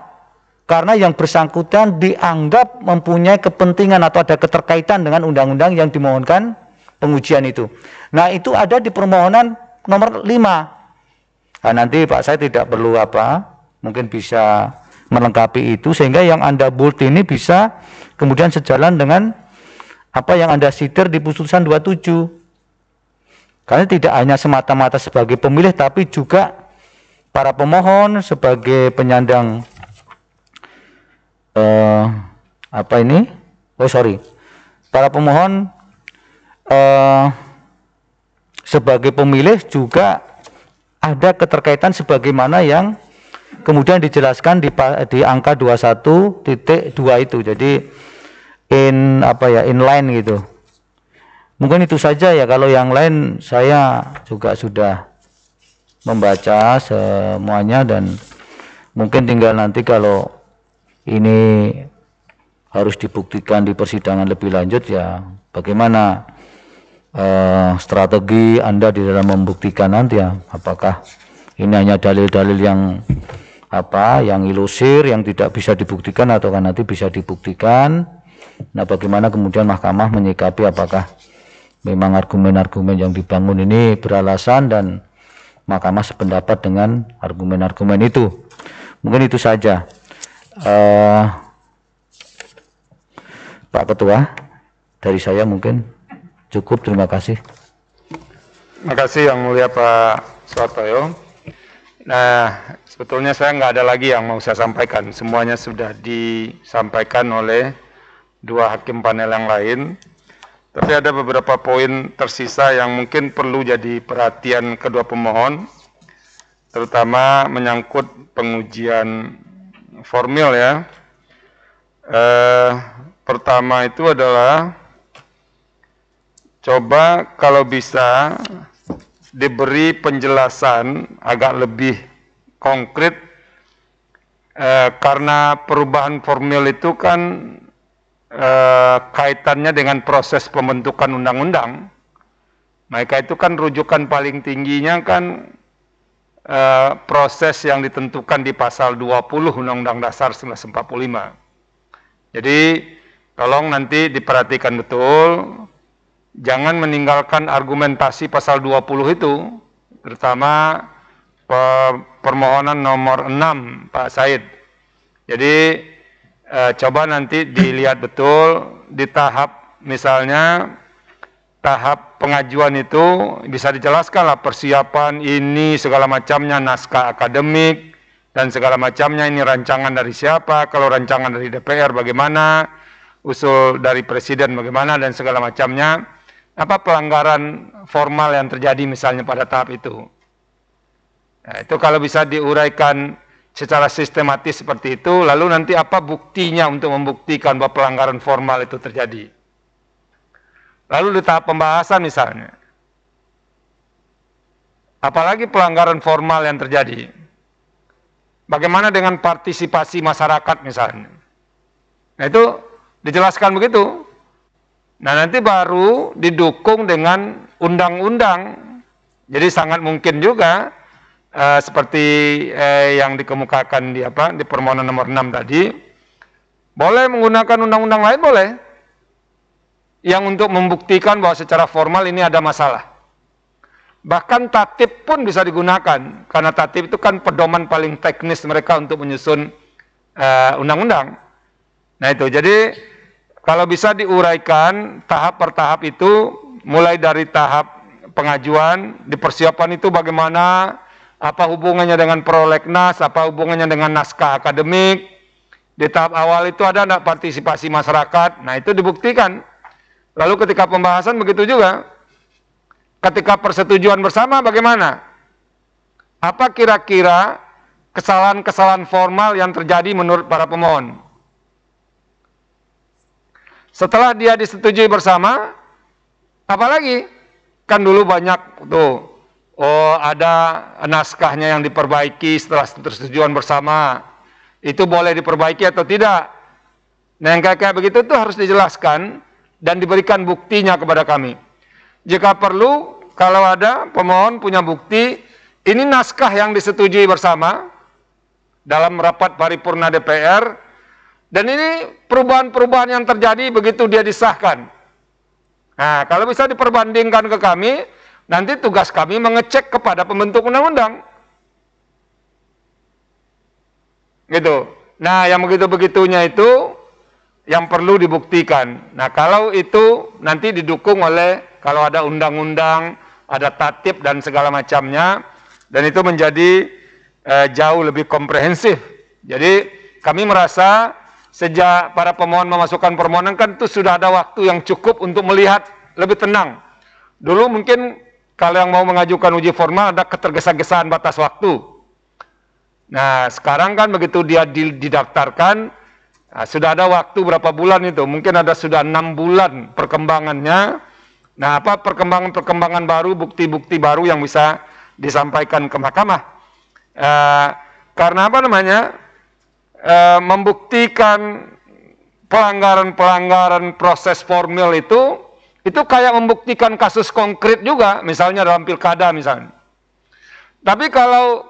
karena yang bersangkutan dianggap mempunyai kepentingan atau ada keterkaitan dengan undang-undang yang dimohonkan pengujian itu. Nah, itu ada di permohonan nomor 5. Nah, nanti Pak saya tidak perlu apa, mungkin bisa melengkapi itu sehingga yang Anda bold ini bisa kemudian sejalan dengan apa yang Anda sitir di putusan 27. Karena tidak hanya semata-mata sebagai pemilih tapi juga para pemohon sebagai penyandang uh, apa ini? Oh sorry, para pemohon uh, sebagai pemilih juga ada keterkaitan sebagaimana yang kemudian dijelaskan di, di angka 21.2 itu. Jadi in apa ya inline gitu. Mungkin itu saja ya. Kalau yang lain saya juga sudah membaca semuanya dan mungkin tinggal nanti kalau ini harus dibuktikan di persidangan lebih lanjut ya bagaimana uh, strategi Anda di dalam membuktikan nanti ya. Apakah ini hanya dalil-dalil yang apa yang ilusir yang tidak bisa dibuktikan atau kan nanti bisa dibuktikan nah bagaimana kemudian mahkamah menyikapi apakah memang argumen-argumen yang dibangun ini beralasan dan mahkamah sependapat dengan argumen-argumen itu. Mungkin itu saja. Uh, Pak Ketua, dari saya mungkin cukup. Terima kasih. Terima kasih Yang Mulia Pak Suwartoyo. Nah, sebetulnya saya nggak ada lagi yang mau saya sampaikan. Semuanya sudah disampaikan oleh dua hakim panel yang lain. Tapi ada beberapa poin tersisa yang mungkin perlu jadi perhatian kedua pemohon, terutama menyangkut pengujian formil ya. Eh, pertama itu adalah coba kalau bisa diberi penjelasan agak lebih konkret eh, karena perubahan formil itu kan eh, kaitannya dengan proses pembentukan undang-undang, maka itu kan rujukan paling tingginya kan eh, proses yang ditentukan di pasal 20 Undang-Undang Dasar 1945. Jadi tolong nanti diperhatikan betul, jangan meninggalkan argumentasi pasal 20 itu, terutama permohonan nomor 6 Pak Said. Jadi eh, coba nanti dilihat betul di tahap misalnya tahap pengajuan itu bisa dijelaskan lah persiapan ini segala macamnya naskah akademik dan segala macamnya ini rancangan dari siapa kalau rancangan dari DPR bagaimana usul dari presiden bagaimana dan segala macamnya. Apa pelanggaran formal yang terjadi misalnya pada tahap itu? Nah, itu kalau bisa diuraikan secara sistematis seperti itu, lalu nanti apa buktinya untuk membuktikan bahwa pelanggaran formal itu terjadi. Lalu di tahap pembahasan misalnya, apalagi pelanggaran formal yang terjadi, bagaimana dengan partisipasi masyarakat misalnya. Nah itu dijelaskan begitu. Nah nanti baru didukung dengan undang-undang. Jadi sangat mungkin juga uh, seperti uh, yang dikemukakan di apa di permohonan nomor 6 tadi boleh menggunakan undang-undang lain boleh. Yang untuk membuktikan bahwa secara formal ini ada masalah. Bahkan tatip pun bisa digunakan karena tatip itu kan pedoman paling teknis mereka untuk menyusun eh, undang-undang. Uh, nah itu. Jadi kalau bisa diuraikan tahap per tahap itu mulai dari tahap pengajuan dipersiapkan itu bagaimana apa hubungannya dengan prolegnas, apa hubungannya dengan naskah akademik. Di tahap awal itu ada enggak partisipasi masyarakat, nah itu dibuktikan. Lalu ketika pembahasan begitu juga. Ketika persetujuan bersama bagaimana? Apa kira-kira kesalahan-kesalahan formal yang terjadi menurut para pemohon? Setelah dia disetujui bersama, apalagi? Kan dulu banyak tuh oh ada naskahnya yang diperbaiki setelah persetujuan bersama, itu boleh diperbaiki atau tidak. Nah yang kayak, -kaya begitu itu harus dijelaskan dan diberikan buktinya kepada kami. Jika perlu, kalau ada pemohon punya bukti, ini naskah yang disetujui bersama dalam rapat paripurna DPR, dan ini perubahan-perubahan yang terjadi begitu dia disahkan. Nah, kalau bisa diperbandingkan ke kami, Nanti tugas kami mengecek kepada pembentuk undang-undang. Gitu. Nah, yang begitu-begitunya itu yang perlu dibuktikan. Nah, kalau itu nanti didukung oleh kalau ada undang-undang, ada tatip dan segala macamnya, dan itu menjadi eh, jauh lebih komprehensif. Jadi kami merasa sejak para pemohon memasukkan permohonan kan itu sudah ada waktu yang cukup untuk melihat lebih tenang. Dulu mungkin kalau yang mau mengajukan uji formal ada ketergesa-gesaan batas waktu. Nah, sekarang kan begitu dia didaftarkan, nah, sudah ada waktu berapa bulan itu, mungkin ada sudah enam bulan perkembangannya. Nah, apa perkembangan-perkembangan baru, bukti-bukti baru yang bisa disampaikan ke mahkamah. Uh, karena apa namanya? Uh, membuktikan pelanggaran-pelanggaran proses formil itu itu kayak membuktikan kasus konkret juga, misalnya dalam pilkada misalnya. Tapi kalau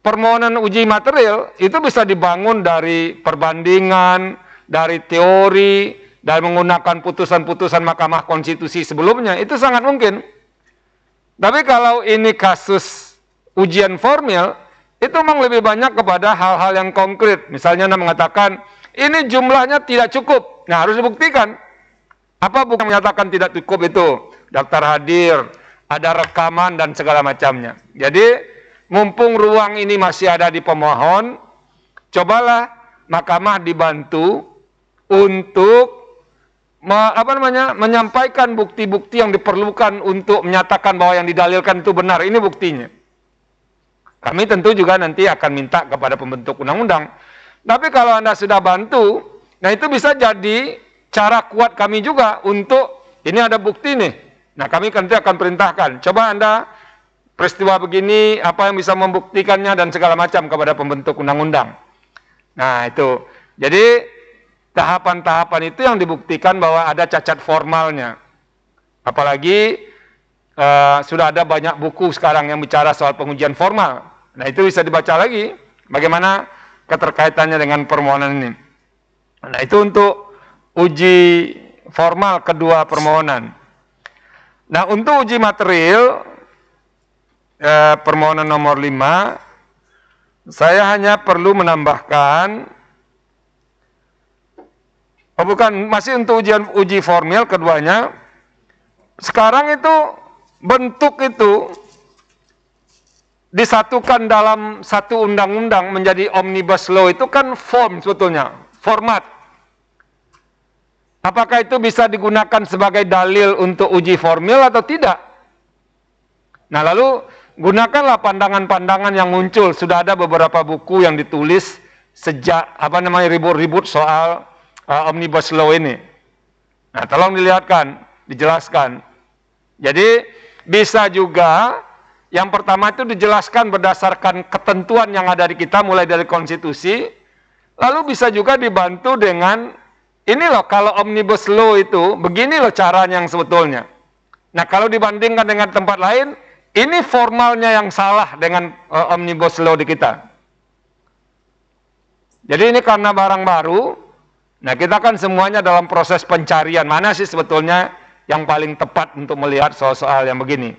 permohonan uji material itu bisa dibangun dari perbandingan, dari teori, dan menggunakan putusan-putusan Mahkamah Konstitusi sebelumnya, itu sangat mungkin. Tapi kalau ini kasus ujian formil, itu memang lebih banyak kepada hal-hal yang konkret. Misalnya Anda mengatakan, ini jumlahnya tidak cukup. Nah, harus dibuktikan. Apa bukan menyatakan tidak cukup itu? Daftar hadir, ada rekaman dan segala macamnya. Jadi mumpung ruang ini masih ada di pemohon, cobalah mahkamah dibantu untuk me, apa namanya menyampaikan bukti-bukti yang diperlukan untuk menyatakan bahwa yang didalilkan itu benar. Ini buktinya. Kami tentu juga nanti akan minta kepada pembentuk undang-undang. Tapi kalau Anda sudah bantu, nah itu bisa jadi cara kuat kami juga untuk ini ada bukti nih. Nah kami nanti akan perintahkan. Coba anda peristiwa begini apa yang bisa membuktikannya dan segala macam kepada pembentuk undang-undang. Nah itu. Jadi tahapan-tahapan itu yang dibuktikan bahwa ada cacat formalnya. Apalagi uh, sudah ada banyak buku sekarang yang bicara soal pengujian formal. Nah itu bisa dibaca lagi bagaimana keterkaitannya dengan permohonan ini. Nah itu untuk uji formal kedua permohonan. Nah, untuk uji material eh, permohonan nomor 5 saya hanya perlu menambahkan Oh bukan, masih untuk ujian uji formal keduanya. Sekarang itu bentuk itu disatukan dalam satu undang-undang menjadi omnibus law itu kan form sebetulnya, format. Apakah itu bisa digunakan sebagai dalil untuk uji formil atau tidak? Nah lalu gunakanlah pandangan-pandangan yang muncul. Sudah ada beberapa buku yang ditulis sejak apa namanya ribut-ribut soal uh, omnibus law ini. Nah tolong dilihatkan, dijelaskan. Jadi bisa juga yang pertama itu dijelaskan berdasarkan ketentuan yang ada di kita mulai dari konstitusi. Lalu bisa juga dibantu dengan ini loh kalau omnibus law itu begini loh caranya yang sebetulnya. Nah kalau dibandingkan dengan tempat lain, ini formalnya yang salah dengan uh, omnibus law di kita. Jadi ini karena barang baru, nah kita kan semuanya dalam proses pencarian mana sih sebetulnya yang paling tepat untuk melihat soal-soal yang begini.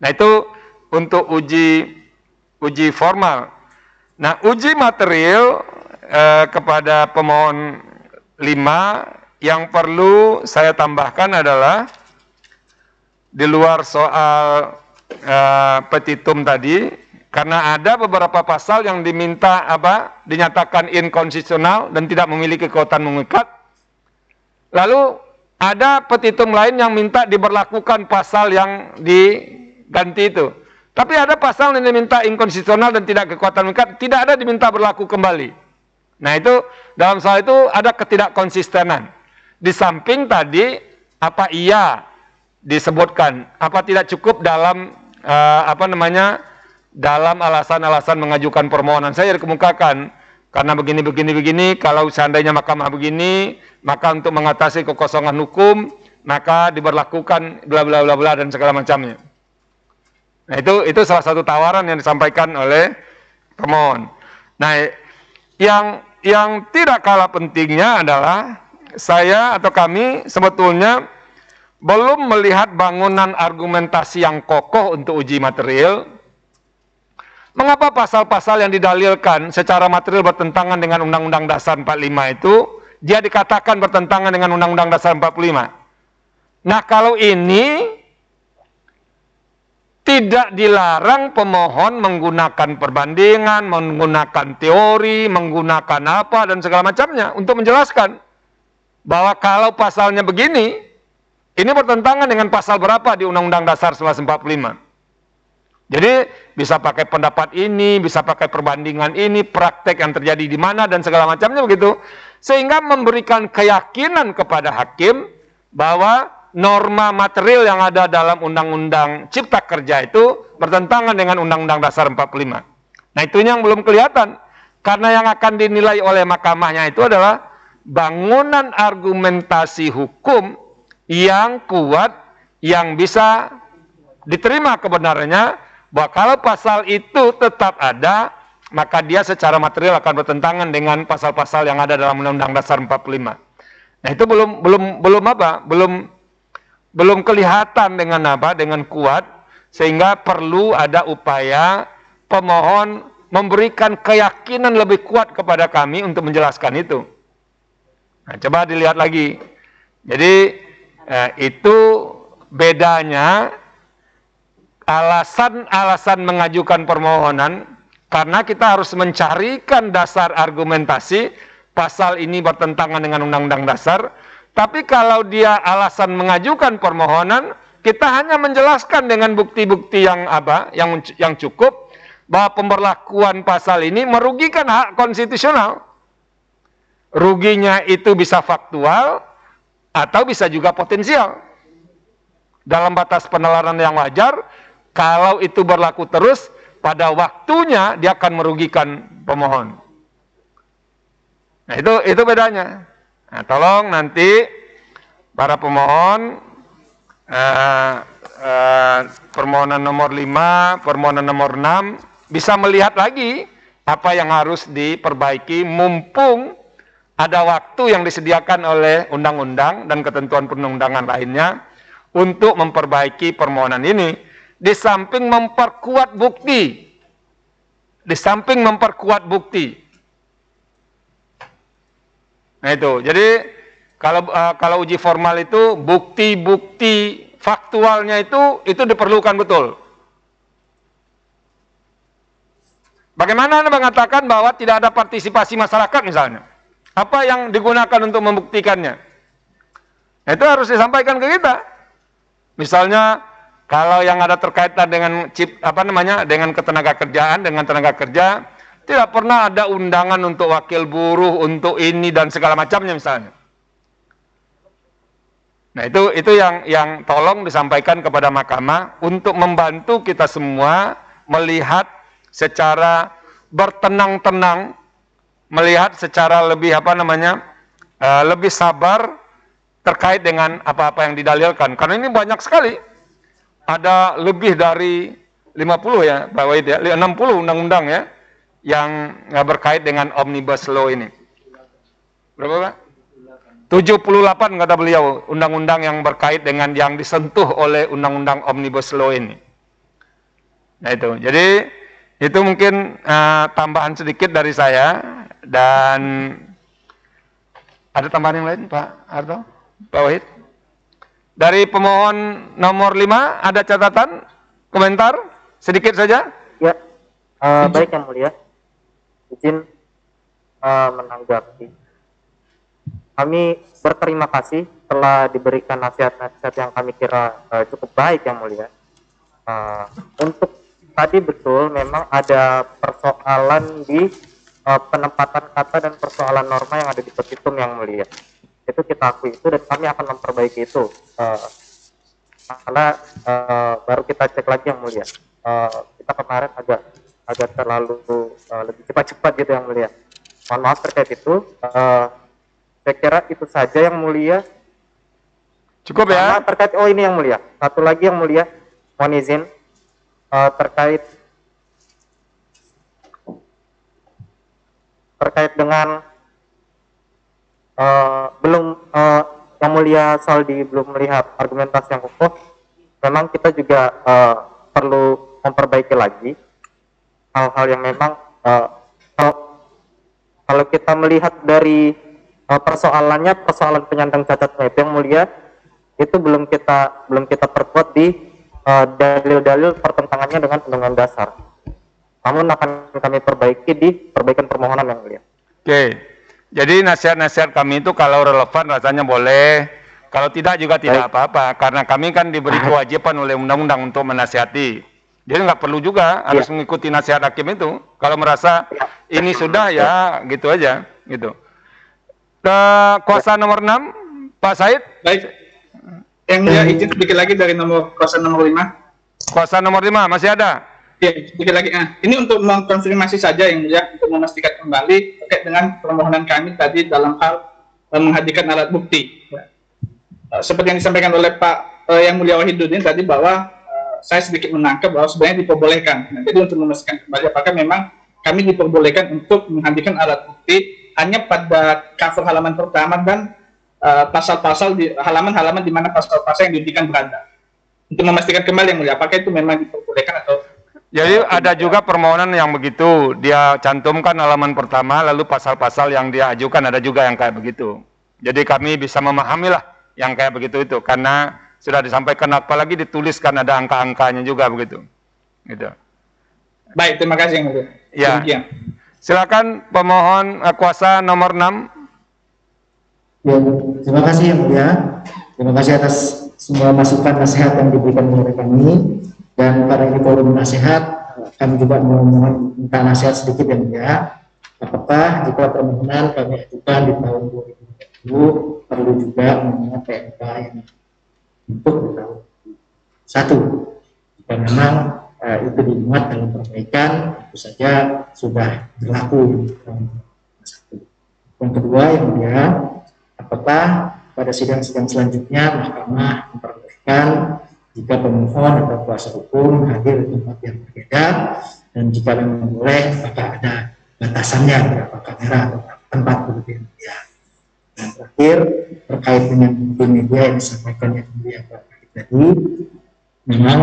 Nah itu untuk uji uji formal. Nah uji material eh, kepada pemohon lima yang perlu saya tambahkan adalah di luar soal uh, petitum tadi karena ada beberapa pasal yang diminta apa dinyatakan inkonstitusional dan tidak memiliki kekuatan mengikat. Lalu ada petitum lain yang minta diberlakukan pasal yang diganti itu. Tapi ada pasal yang diminta inkonstitusional dan tidak kekuatan mengikat tidak ada diminta berlaku kembali Nah itu dalam soal itu ada ketidakkonsistenan. Di samping tadi apa iya disebutkan, apa tidak cukup dalam uh, apa namanya dalam alasan-alasan mengajukan permohonan saya dikemukakan karena begini begini begini kalau seandainya mahkamah begini maka untuk mengatasi kekosongan hukum maka diberlakukan bla bla bla bla dan segala macamnya. Nah itu itu salah satu tawaran yang disampaikan oleh pemohon. Nah yang yang tidak kalah pentingnya adalah saya atau kami sebetulnya belum melihat bangunan argumentasi yang kokoh untuk uji material. Mengapa pasal-pasal yang didalilkan secara material bertentangan dengan Undang-Undang Dasar 45 itu dia dikatakan bertentangan dengan Undang-Undang Dasar 45? Nah, kalau ini tidak dilarang pemohon menggunakan perbandingan, menggunakan teori, menggunakan apa dan segala macamnya untuk menjelaskan bahwa kalau pasalnya begini, ini bertentangan dengan pasal berapa di Undang-Undang Dasar 1945. Jadi bisa pakai pendapat ini, bisa pakai perbandingan ini, praktek yang terjadi di mana dan segala macamnya begitu. Sehingga memberikan keyakinan kepada hakim bahwa norma material yang ada dalam Undang-Undang Cipta Kerja itu bertentangan dengan Undang-Undang Dasar 45. Nah, itu yang belum kelihatan. Karena yang akan dinilai oleh mahkamahnya itu adalah bangunan argumentasi hukum yang kuat yang bisa diterima kebenarannya bahwa kalau pasal itu tetap ada, maka dia secara material akan bertentangan dengan pasal-pasal yang ada dalam Undang-Undang Dasar 45. Nah, itu belum belum belum apa? Belum belum kelihatan dengan apa? Dengan kuat sehingga perlu ada upaya pemohon memberikan keyakinan lebih kuat kepada kami untuk menjelaskan itu. Nah, coba dilihat lagi. Jadi eh, itu bedanya alasan-alasan mengajukan permohonan karena kita harus mencarikan dasar argumentasi pasal ini bertentangan dengan undang-undang dasar tapi kalau dia alasan mengajukan permohonan kita hanya menjelaskan dengan bukti-bukti yang apa yang yang cukup bahwa pemberlakuan pasal ini merugikan hak konstitusional ruginya itu bisa faktual atau bisa juga potensial dalam batas penalaran yang wajar kalau itu berlaku terus, pada waktunya dia akan merugikan pemohon. Nah, itu itu bedanya. Nah, tolong nanti para pemohon uh, uh, permohonan nomor 5, permohonan nomor 6 bisa melihat lagi apa yang harus diperbaiki mumpung ada waktu yang disediakan oleh undang-undang dan ketentuan perundangan lainnya untuk memperbaiki permohonan ini di samping memperkuat bukti. Di samping memperkuat bukti. Nah itu. Jadi kalau uh, kalau uji formal itu bukti-bukti faktualnya itu itu diperlukan betul. Bagaimana Anda mengatakan bahwa tidak ada partisipasi masyarakat misalnya? Apa yang digunakan untuk membuktikannya? Nah, itu harus disampaikan ke kita. Misalnya kalau yang ada terkaitan dengan chip apa namanya dengan ketenaga kerjaan dengan tenaga kerja tidak pernah ada undangan untuk wakil buruh untuk ini dan segala macamnya misalnya. Nah itu itu yang yang tolong disampaikan kepada mahkamah untuk membantu kita semua melihat secara bertenang-tenang, melihat secara lebih apa namanya uh, lebih sabar terkait dengan apa-apa yang didalilkan. Karena ini banyak sekali ada lebih dari 50 ya Pak Wahid ya, 60 undang-undang ya yang berkait dengan Omnibus Law ini. Berapa Pak? 78 kata beliau undang-undang yang berkait dengan yang disentuh oleh undang-undang Omnibus Law ini. Nah itu, jadi itu mungkin uh, tambahan sedikit dari saya dan ada tambahan yang lain Pak Arto, Pak Wahid? Dari pemohon nomor 5 ada catatan, komentar sedikit saja? Ya, uh, baik yang mulia. Izin uh, menanggapi. Kami berterima kasih telah diberikan nasihat-nasihat yang kami kira uh, cukup baik yang mulia. Uh, untuk tadi betul memang ada persoalan di uh, penempatan kata dan persoalan norma yang ada di petitum yang mulia itu kita akui itu dan kami akan memperbaiki itu uh, karena uh, baru kita cek lagi yang mulia uh, kita kemarin agak agak terlalu uh, lebih cepat-cepat gitu yang mulia. Mohon maaf terkait itu. Uh, saya kira itu saja yang mulia. Cukup ya? Sama terkait oh ini yang mulia. Satu lagi yang mulia. Mohon izin. Uh, terkait terkait dengan uh, belum uh, yang mulia Saldi belum melihat argumentasi yang kokoh, memang kita juga uh, perlu memperbaiki lagi hal-hal yang memang uh, kalau, kalau kita melihat dari uh, persoalannya persoalan penyandang cacat itu yang mulia itu belum kita belum kita perkuat di dalil-dalil uh, pertentangannya dengan undang-undang dasar. Namun akan kami perbaiki di perbaikan permohonan yang mulia. Oke. Okay. Jadi nasihat-nasihat kami itu kalau relevan rasanya boleh, kalau tidak juga tidak apa-apa. Karena kami kan diberi [laughs] kewajiban oleh undang-undang untuk menasihati. Jadi nggak perlu juga harus mengikuti nasihat hakim itu. Kalau merasa ini sudah ya gitu aja, gitu. Ke kuasa nomor 6, Pak Said. Baik. Yang mulia izin sedikit lagi dari nomor kuasa nomor 5. Kuasa nomor 5 masih ada. Ya, sedikit lagi. Nah, ini untuk mengkonfirmasi saja yang mulia untuk memastikan kembali terkait dengan permohonan kami tadi dalam hal eh, menghadirkan alat bukti. Ya. Eh, seperti yang disampaikan oleh Pak eh, yang mulia Wahiduddin tadi bahwa saya sedikit menangkap bahwa sebenarnya diperbolehkan. Nah, jadi untuk memastikan kembali apakah memang kami diperbolehkan untuk menghadirkan alat bukti hanya pada cover halaman pertama dan eh, pasal-pasal di halaman-halaman di mana pasal-pasal yang diberikan berada. Untuk memastikan kembali yang mulia, apakah itu memang diperbolehkan atau Jadi ada juga permohonan yang begitu, dia cantumkan halaman pertama, lalu pasal-pasal yang dia ajukan ada juga yang kayak begitu. Jadi kami bisa memahami lah yang kayak begitu itu, karena sudah disampaikan apalagi dituliskan ada angka-angkanya juga begitu. Gitu. Baik, terima kasih yang mulia. Ya. Demikian. Silakan pemohon eh, kuasa nomor 6. Ya, terima kasih yang mulia. Terima kasih atas semua masukan nasihat yang diberikan oleh kami dan pada ini forum nasihat kami juga memohon minta nasihat sedikit yang mulia. Apakah jika permohonan kami ajukan di tahun 2020 perlu juga memohon PMK yang untuk di tahun satu jika memang eh, itu dimuat dalam perbaikan tentu saja sudah berlaku 2021. Yang kedua yang mulia apakah pada sidang-sidang selanjutnya mahkamah memperbolehkan jika pemohon atau kuasa hukum hadir di tempat yang berbeda dan jika memang boleh apakah ada batasannya berapa kamera atau tempat mulia. Dan terakhir terkait dengan media yang disampaikan yang Fakih tadi memang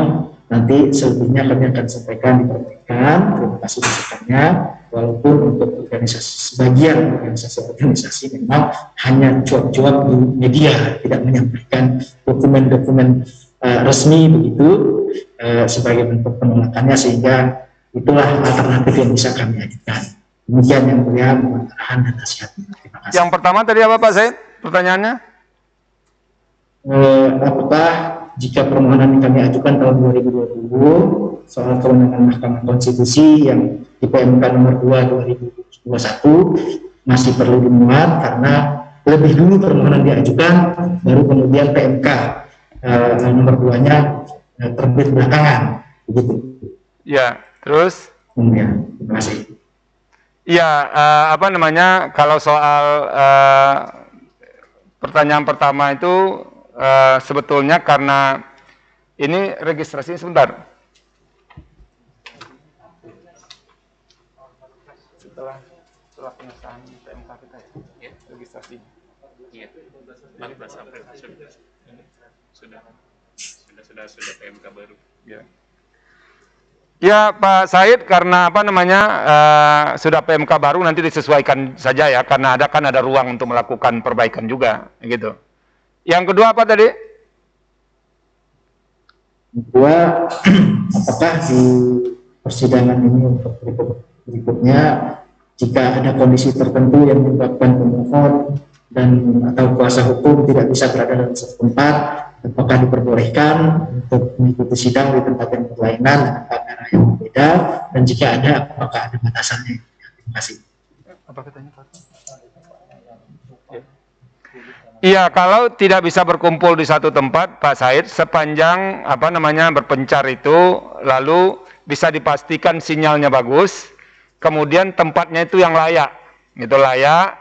nanti selebihnya kami akan sampaikan di perbaikan terima kasih masukannya. Walaupun untuk organisasi sebagian organisasi-organisasi memang hanya cuap-cuap di media tidak menyampaikan dokumen-dokumen uh, resmi begitu uh, sebagai bentuk penolakannya sehingga itulah alternatif yang bisa kami ajukan demikian yang mulia mohon arahan dan nasihatnya terima kasih Yang pertama tadi apa Pak Said? Pertanyaannya? Eh, apakah jika permohonan yang kami ajukan tahun 2020 soal kewenangan Mahkamah Konstitusi yang di PMK nomor 2 2021 masih perlu dimuat karena lebih dulu permohonan diajukan baru kemudian PMK eh, nomor 2 nya eh, terbit belakangan begitu Ya, terus? ya, terima kasih Iya, eh, apa namanya? Kalau soal eh, pertanyaan pertama itu eh, sebetulnya karena ini registrasi sebentar. Setelah setelah pengesahan PMK kita ya, registrasi. Iya, 14 April sudah sudah sudah sudah sudah PMK baru. Ya. Ya Pak Said karena apa namanya eh, sudah PMK baru nanti disesuaikan saja ya karena ada kan ada ruang untuk melakukan perbaikan juga gitu. Yang kedua apa tadi? Kedua, [clears throat] apakah di persidangan ini untuk berikut- berikutnya jika ada kondisi tertentu yang menyebabkan pemohon dan atau kuasa hukum tidak bisa berada dalam satu tempat, apakah diperbolehkan untuk mengikuti sidang di tempat yang berlainan dengan kamera yang berbeda dan jika ada apakah ada batasannya? Terima kasih. Apa katanya Pak? Iya, kalau tidak bisa berkumpul di satu tempat, Pak Said, sepanjang apa namanya berpencar itu, lalu bisa dipastikan sinyalnya bagus, kemudian tempatnya itu yang layak, itu layak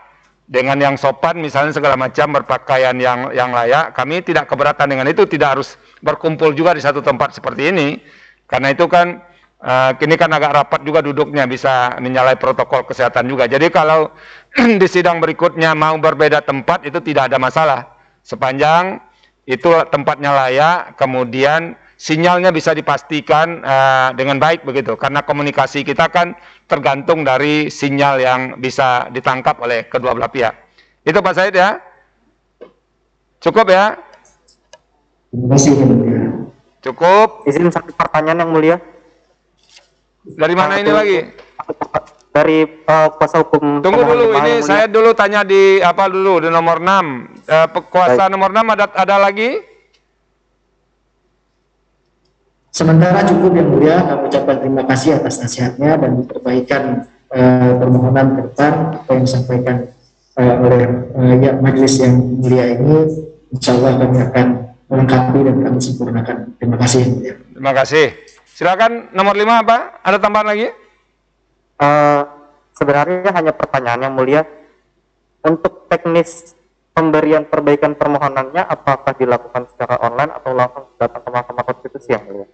dengan yang sopan, misalnya segala macam berpakaian yang yang layak. Kami tidak keberatan dengan itu, tidak harus berkumpul juga di satu tempat seperti ini, karena itu kan eh, kini kan agak rapat juga duduknya, bisa menyalahi protokol kesehatan juga. Jadi kalau [clears throat] di sidang berikutnya mau berbeda tempat itu tidak ada masalah. Sepanjang itu tempatnya layak, kemudian sinyalnya bisa dipastikan eh, dengan baik begitu. Karena komunikasi kita kan tergantung dari sinyal yang bisa ditangkap oleh kedua belah pihak. Itu Pak Said ya. Cukup ya? Terima kasih. Cukup. Izin satu pertanyaan yang mulia Dari mana ini lagi? dari eh, kuasa hukum. Tunggu dulu, ini saya dulu tanya di apa dulu di nomor 6. Eh, kuasa nomor 6 ada ada lagi? Sementara cukup yang mulia kami ucapkan terima kasih atas nasihatnya dan perbaikan uh, permohonan ke depan apa yang disampaikan uh, oleh uh, ya, majelis yang mulia ini insya Allah kami akan melengkapi dan kami sempurnakan. Terima kasih. Ya. Terima kasih. Silakan nomor lima apa? Ada tambahan lagi? Uh, sebenarnya hanya pertanyaan yang mulia. Untuk teknis pemberian perbaikan permohonannya apakah dilakukan secara online atau langsung datang ke Mahkamah Konstitusi yang mulia?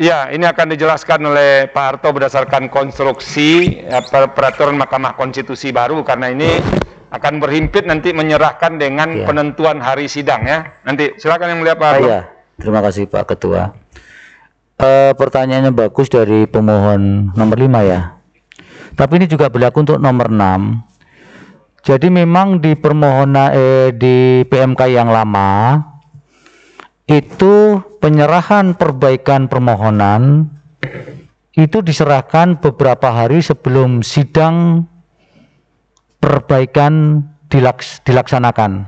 Ya, ini akan dijelaskan oleh Pak Harto berdasarkan konstruksi ya, peraturan Mahkamah Konstitusi baru karena ini akan berhimpit nanti menyerahkan dengan ya. penentuan hari sidang ya. Nanti silakan yang mulia Pak Harto. Ya, terima kasih Pak Ketua. E, pertanyaannya bagus dari pemohon nomor 5 ya. Tapi ini juga berlaku untuk nomor 6. Jadi memang di permohonan eh, di PMK yang lama itu penyerahan perbaikan permohonan itu diserahkan beberapa hari sebelum sidang perbaikan dilaks, dilaksanakan.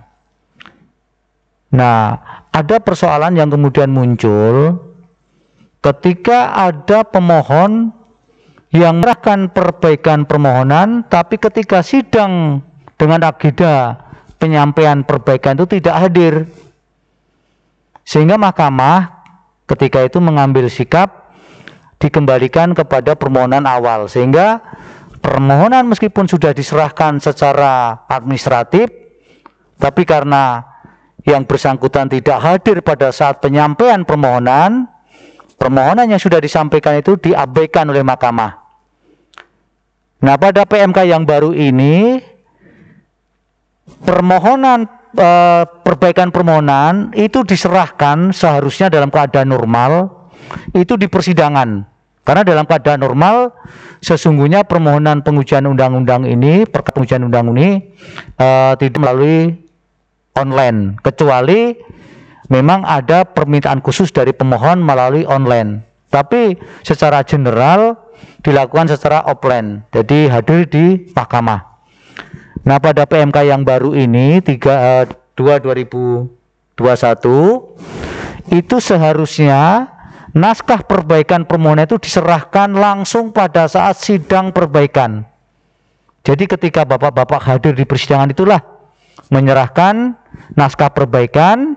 Nah, ada persoalan yang kemudian muncul ketika ada pemohon yang menyerahkan perbaikan permohonan, tapi ketika sidang dengan agenda penyampaian perbaikan itu tidak hadir. Sehingga mahkamah ketika itu mengambil sikap dikembalikan kepada permohonan awal sehingga permohonan meskipun sudah diserahkan secara administratif tapi karena yang bersangkutan tidak hadir pada saat penyampaian permohonan permohonan yang sudah disampaikan itu diabaikan oleh mahkamah. Nah, pada PMK yang baru ini permohonan perbaikan permohonan itu diserahkan seharusnya dalam keadaan normal itu di persidangan. Karena dalam keadaan normal sesungguhnya permohonan pengujian undang-undang ini pengujian undang ini uh, tidak melalui online. Kecuali memang ada permintaan khusus dari pemohon melalui online. Tapi secara general dilakukan secara offline jadi hadir di mahkamah Nah, pada PMK yang baru ini 3 uh, 2 2021 itu seharusnya naskah perbaikan permohonan itu diserahkan langsung pada saat sidang perbaikan. Jadi ketika Bapak-bapak hadir di persidangan itulah menyerahkan naskah perbaikan,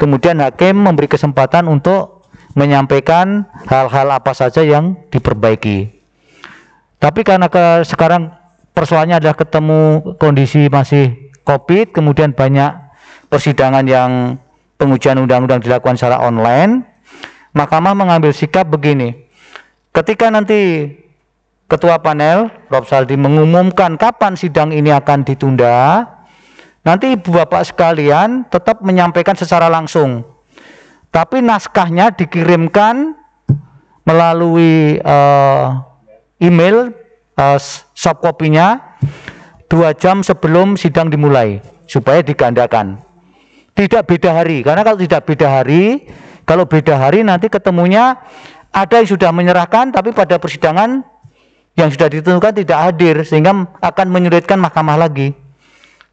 kemudian hakim memberi kesempatan untuk menyampaikan hal-hal apa saja yang diperbaiki. Tapi karena ke sekarang persoalannya adalah ketemu kondisi masih COVID, kemudian banyak persidangan yang pengujian undang-undang dilakukan secara online, Mahkamah mengambil sikap begini. Ketika nanti Ketua panel, Rob Saldi mengumumkan kapan sidang ini akan ditunda, nanti Ibu Bapak sekalian tetap menyampaikan secara langsung. Tapi naskahnya dikirimkan melalui uh, email uh, soft kopinya dua jam sebelum sidang dimulai supaya digandakan. Tidak beda hari, karena kalau tidak beda hari, kalau beda hari nanti ketemunya ada yang sudah menyerahkan tapi pada persidangan yang sudah ditentukan tidak hadir sehingga akan menyulitkan mahkamah lagi.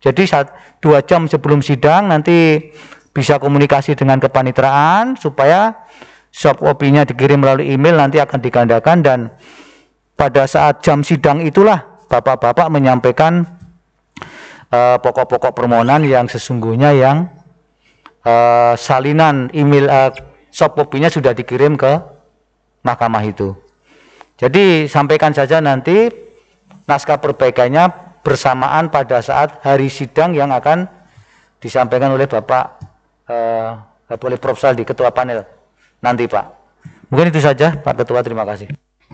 Jadi saat dua jam sebelum sidang nanti bisa komunikasi dengan kepanitraan supaya soft copy-nya dikirim melalui email nanti akan digandakan dan pada saat jam sidang itulah bapak-bapak menyampaikan uh, pokok-pokok permohonan yang sesungguhnya yang uh, salinan email uh, soft copy-nya sudah dikirim ke mahkamah itu. Jadi sampaikan saja nanti naskah perbaikannya bersamaan pada saat hari sidang yang akan disampaikan oleh Bapak uh, oleh Prof. Saldi, Ketua Panel nanti Pak. Mungkin itu saja Pak Ketua, terima kasih.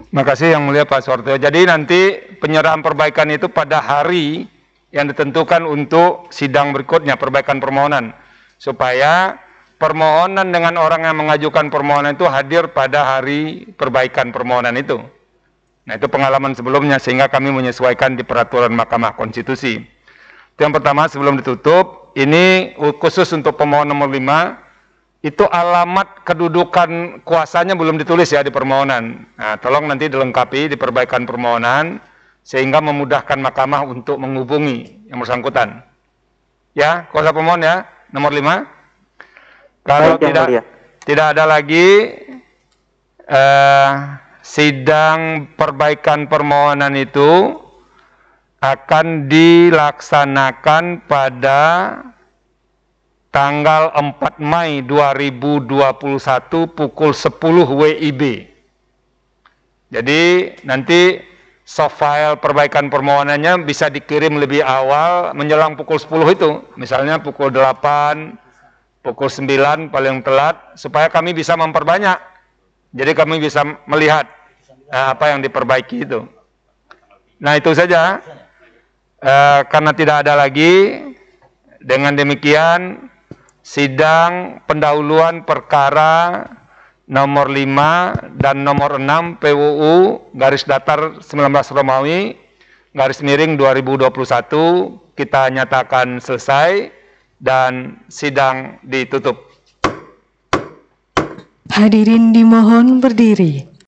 Terima kasih yang mulia Pak Sorteo. Jadi nanti penyerahan perbaikan itu pada hari yang ditentukan untuk sidang berikutnya perbaikan permohonan supaya permohonan dengan orang yang mengajukan permohonan itu hadir pada hari perbaikan permohonan itu. Nah itu pengalaman sebelumnya sehingga kami menyesuaikan di peraturan Mahkamah Konstitusi. Itu yang pertama sebelum ditutup, ini khusus untuk pemohon nomor 5 itu alamat kedudukan kuasanya belum ditulis ya di permohonan. Nah, tolong nanti dilengkapi di perbaikan permohonan sehingga memudahkan mahkamah untuk menghubungi yang bersangkutan. Ya, kuasa pemohon ya, nomor 5. Kalau Baik, tidak tidak ada lagi eh, sidang perbaikan permohonan itu akan dilaksanakan pada tanggal 4 Mei 2021 pukul 10 WIB. Jadi nanti soft file perbaikan permohonannya bisa dikirim lebih awal menjelang pukul 10 itu. Misalnya pukul 8, pukul 9 paling telat supaya kami bisa memperbanyak. Jadi kami bisa melihat eh, apa yang diperbaiki itu. Nah itu saja. Eh, karena tidak ada lagi, dengan demikian sidang pendahuluan perkara nomor 5 dan nomor 6 PUU garis datar 19 Romawi garis miring 2021 kita nyatakan selesai dan sidang ditutup. Hadirin dimohon berdiri.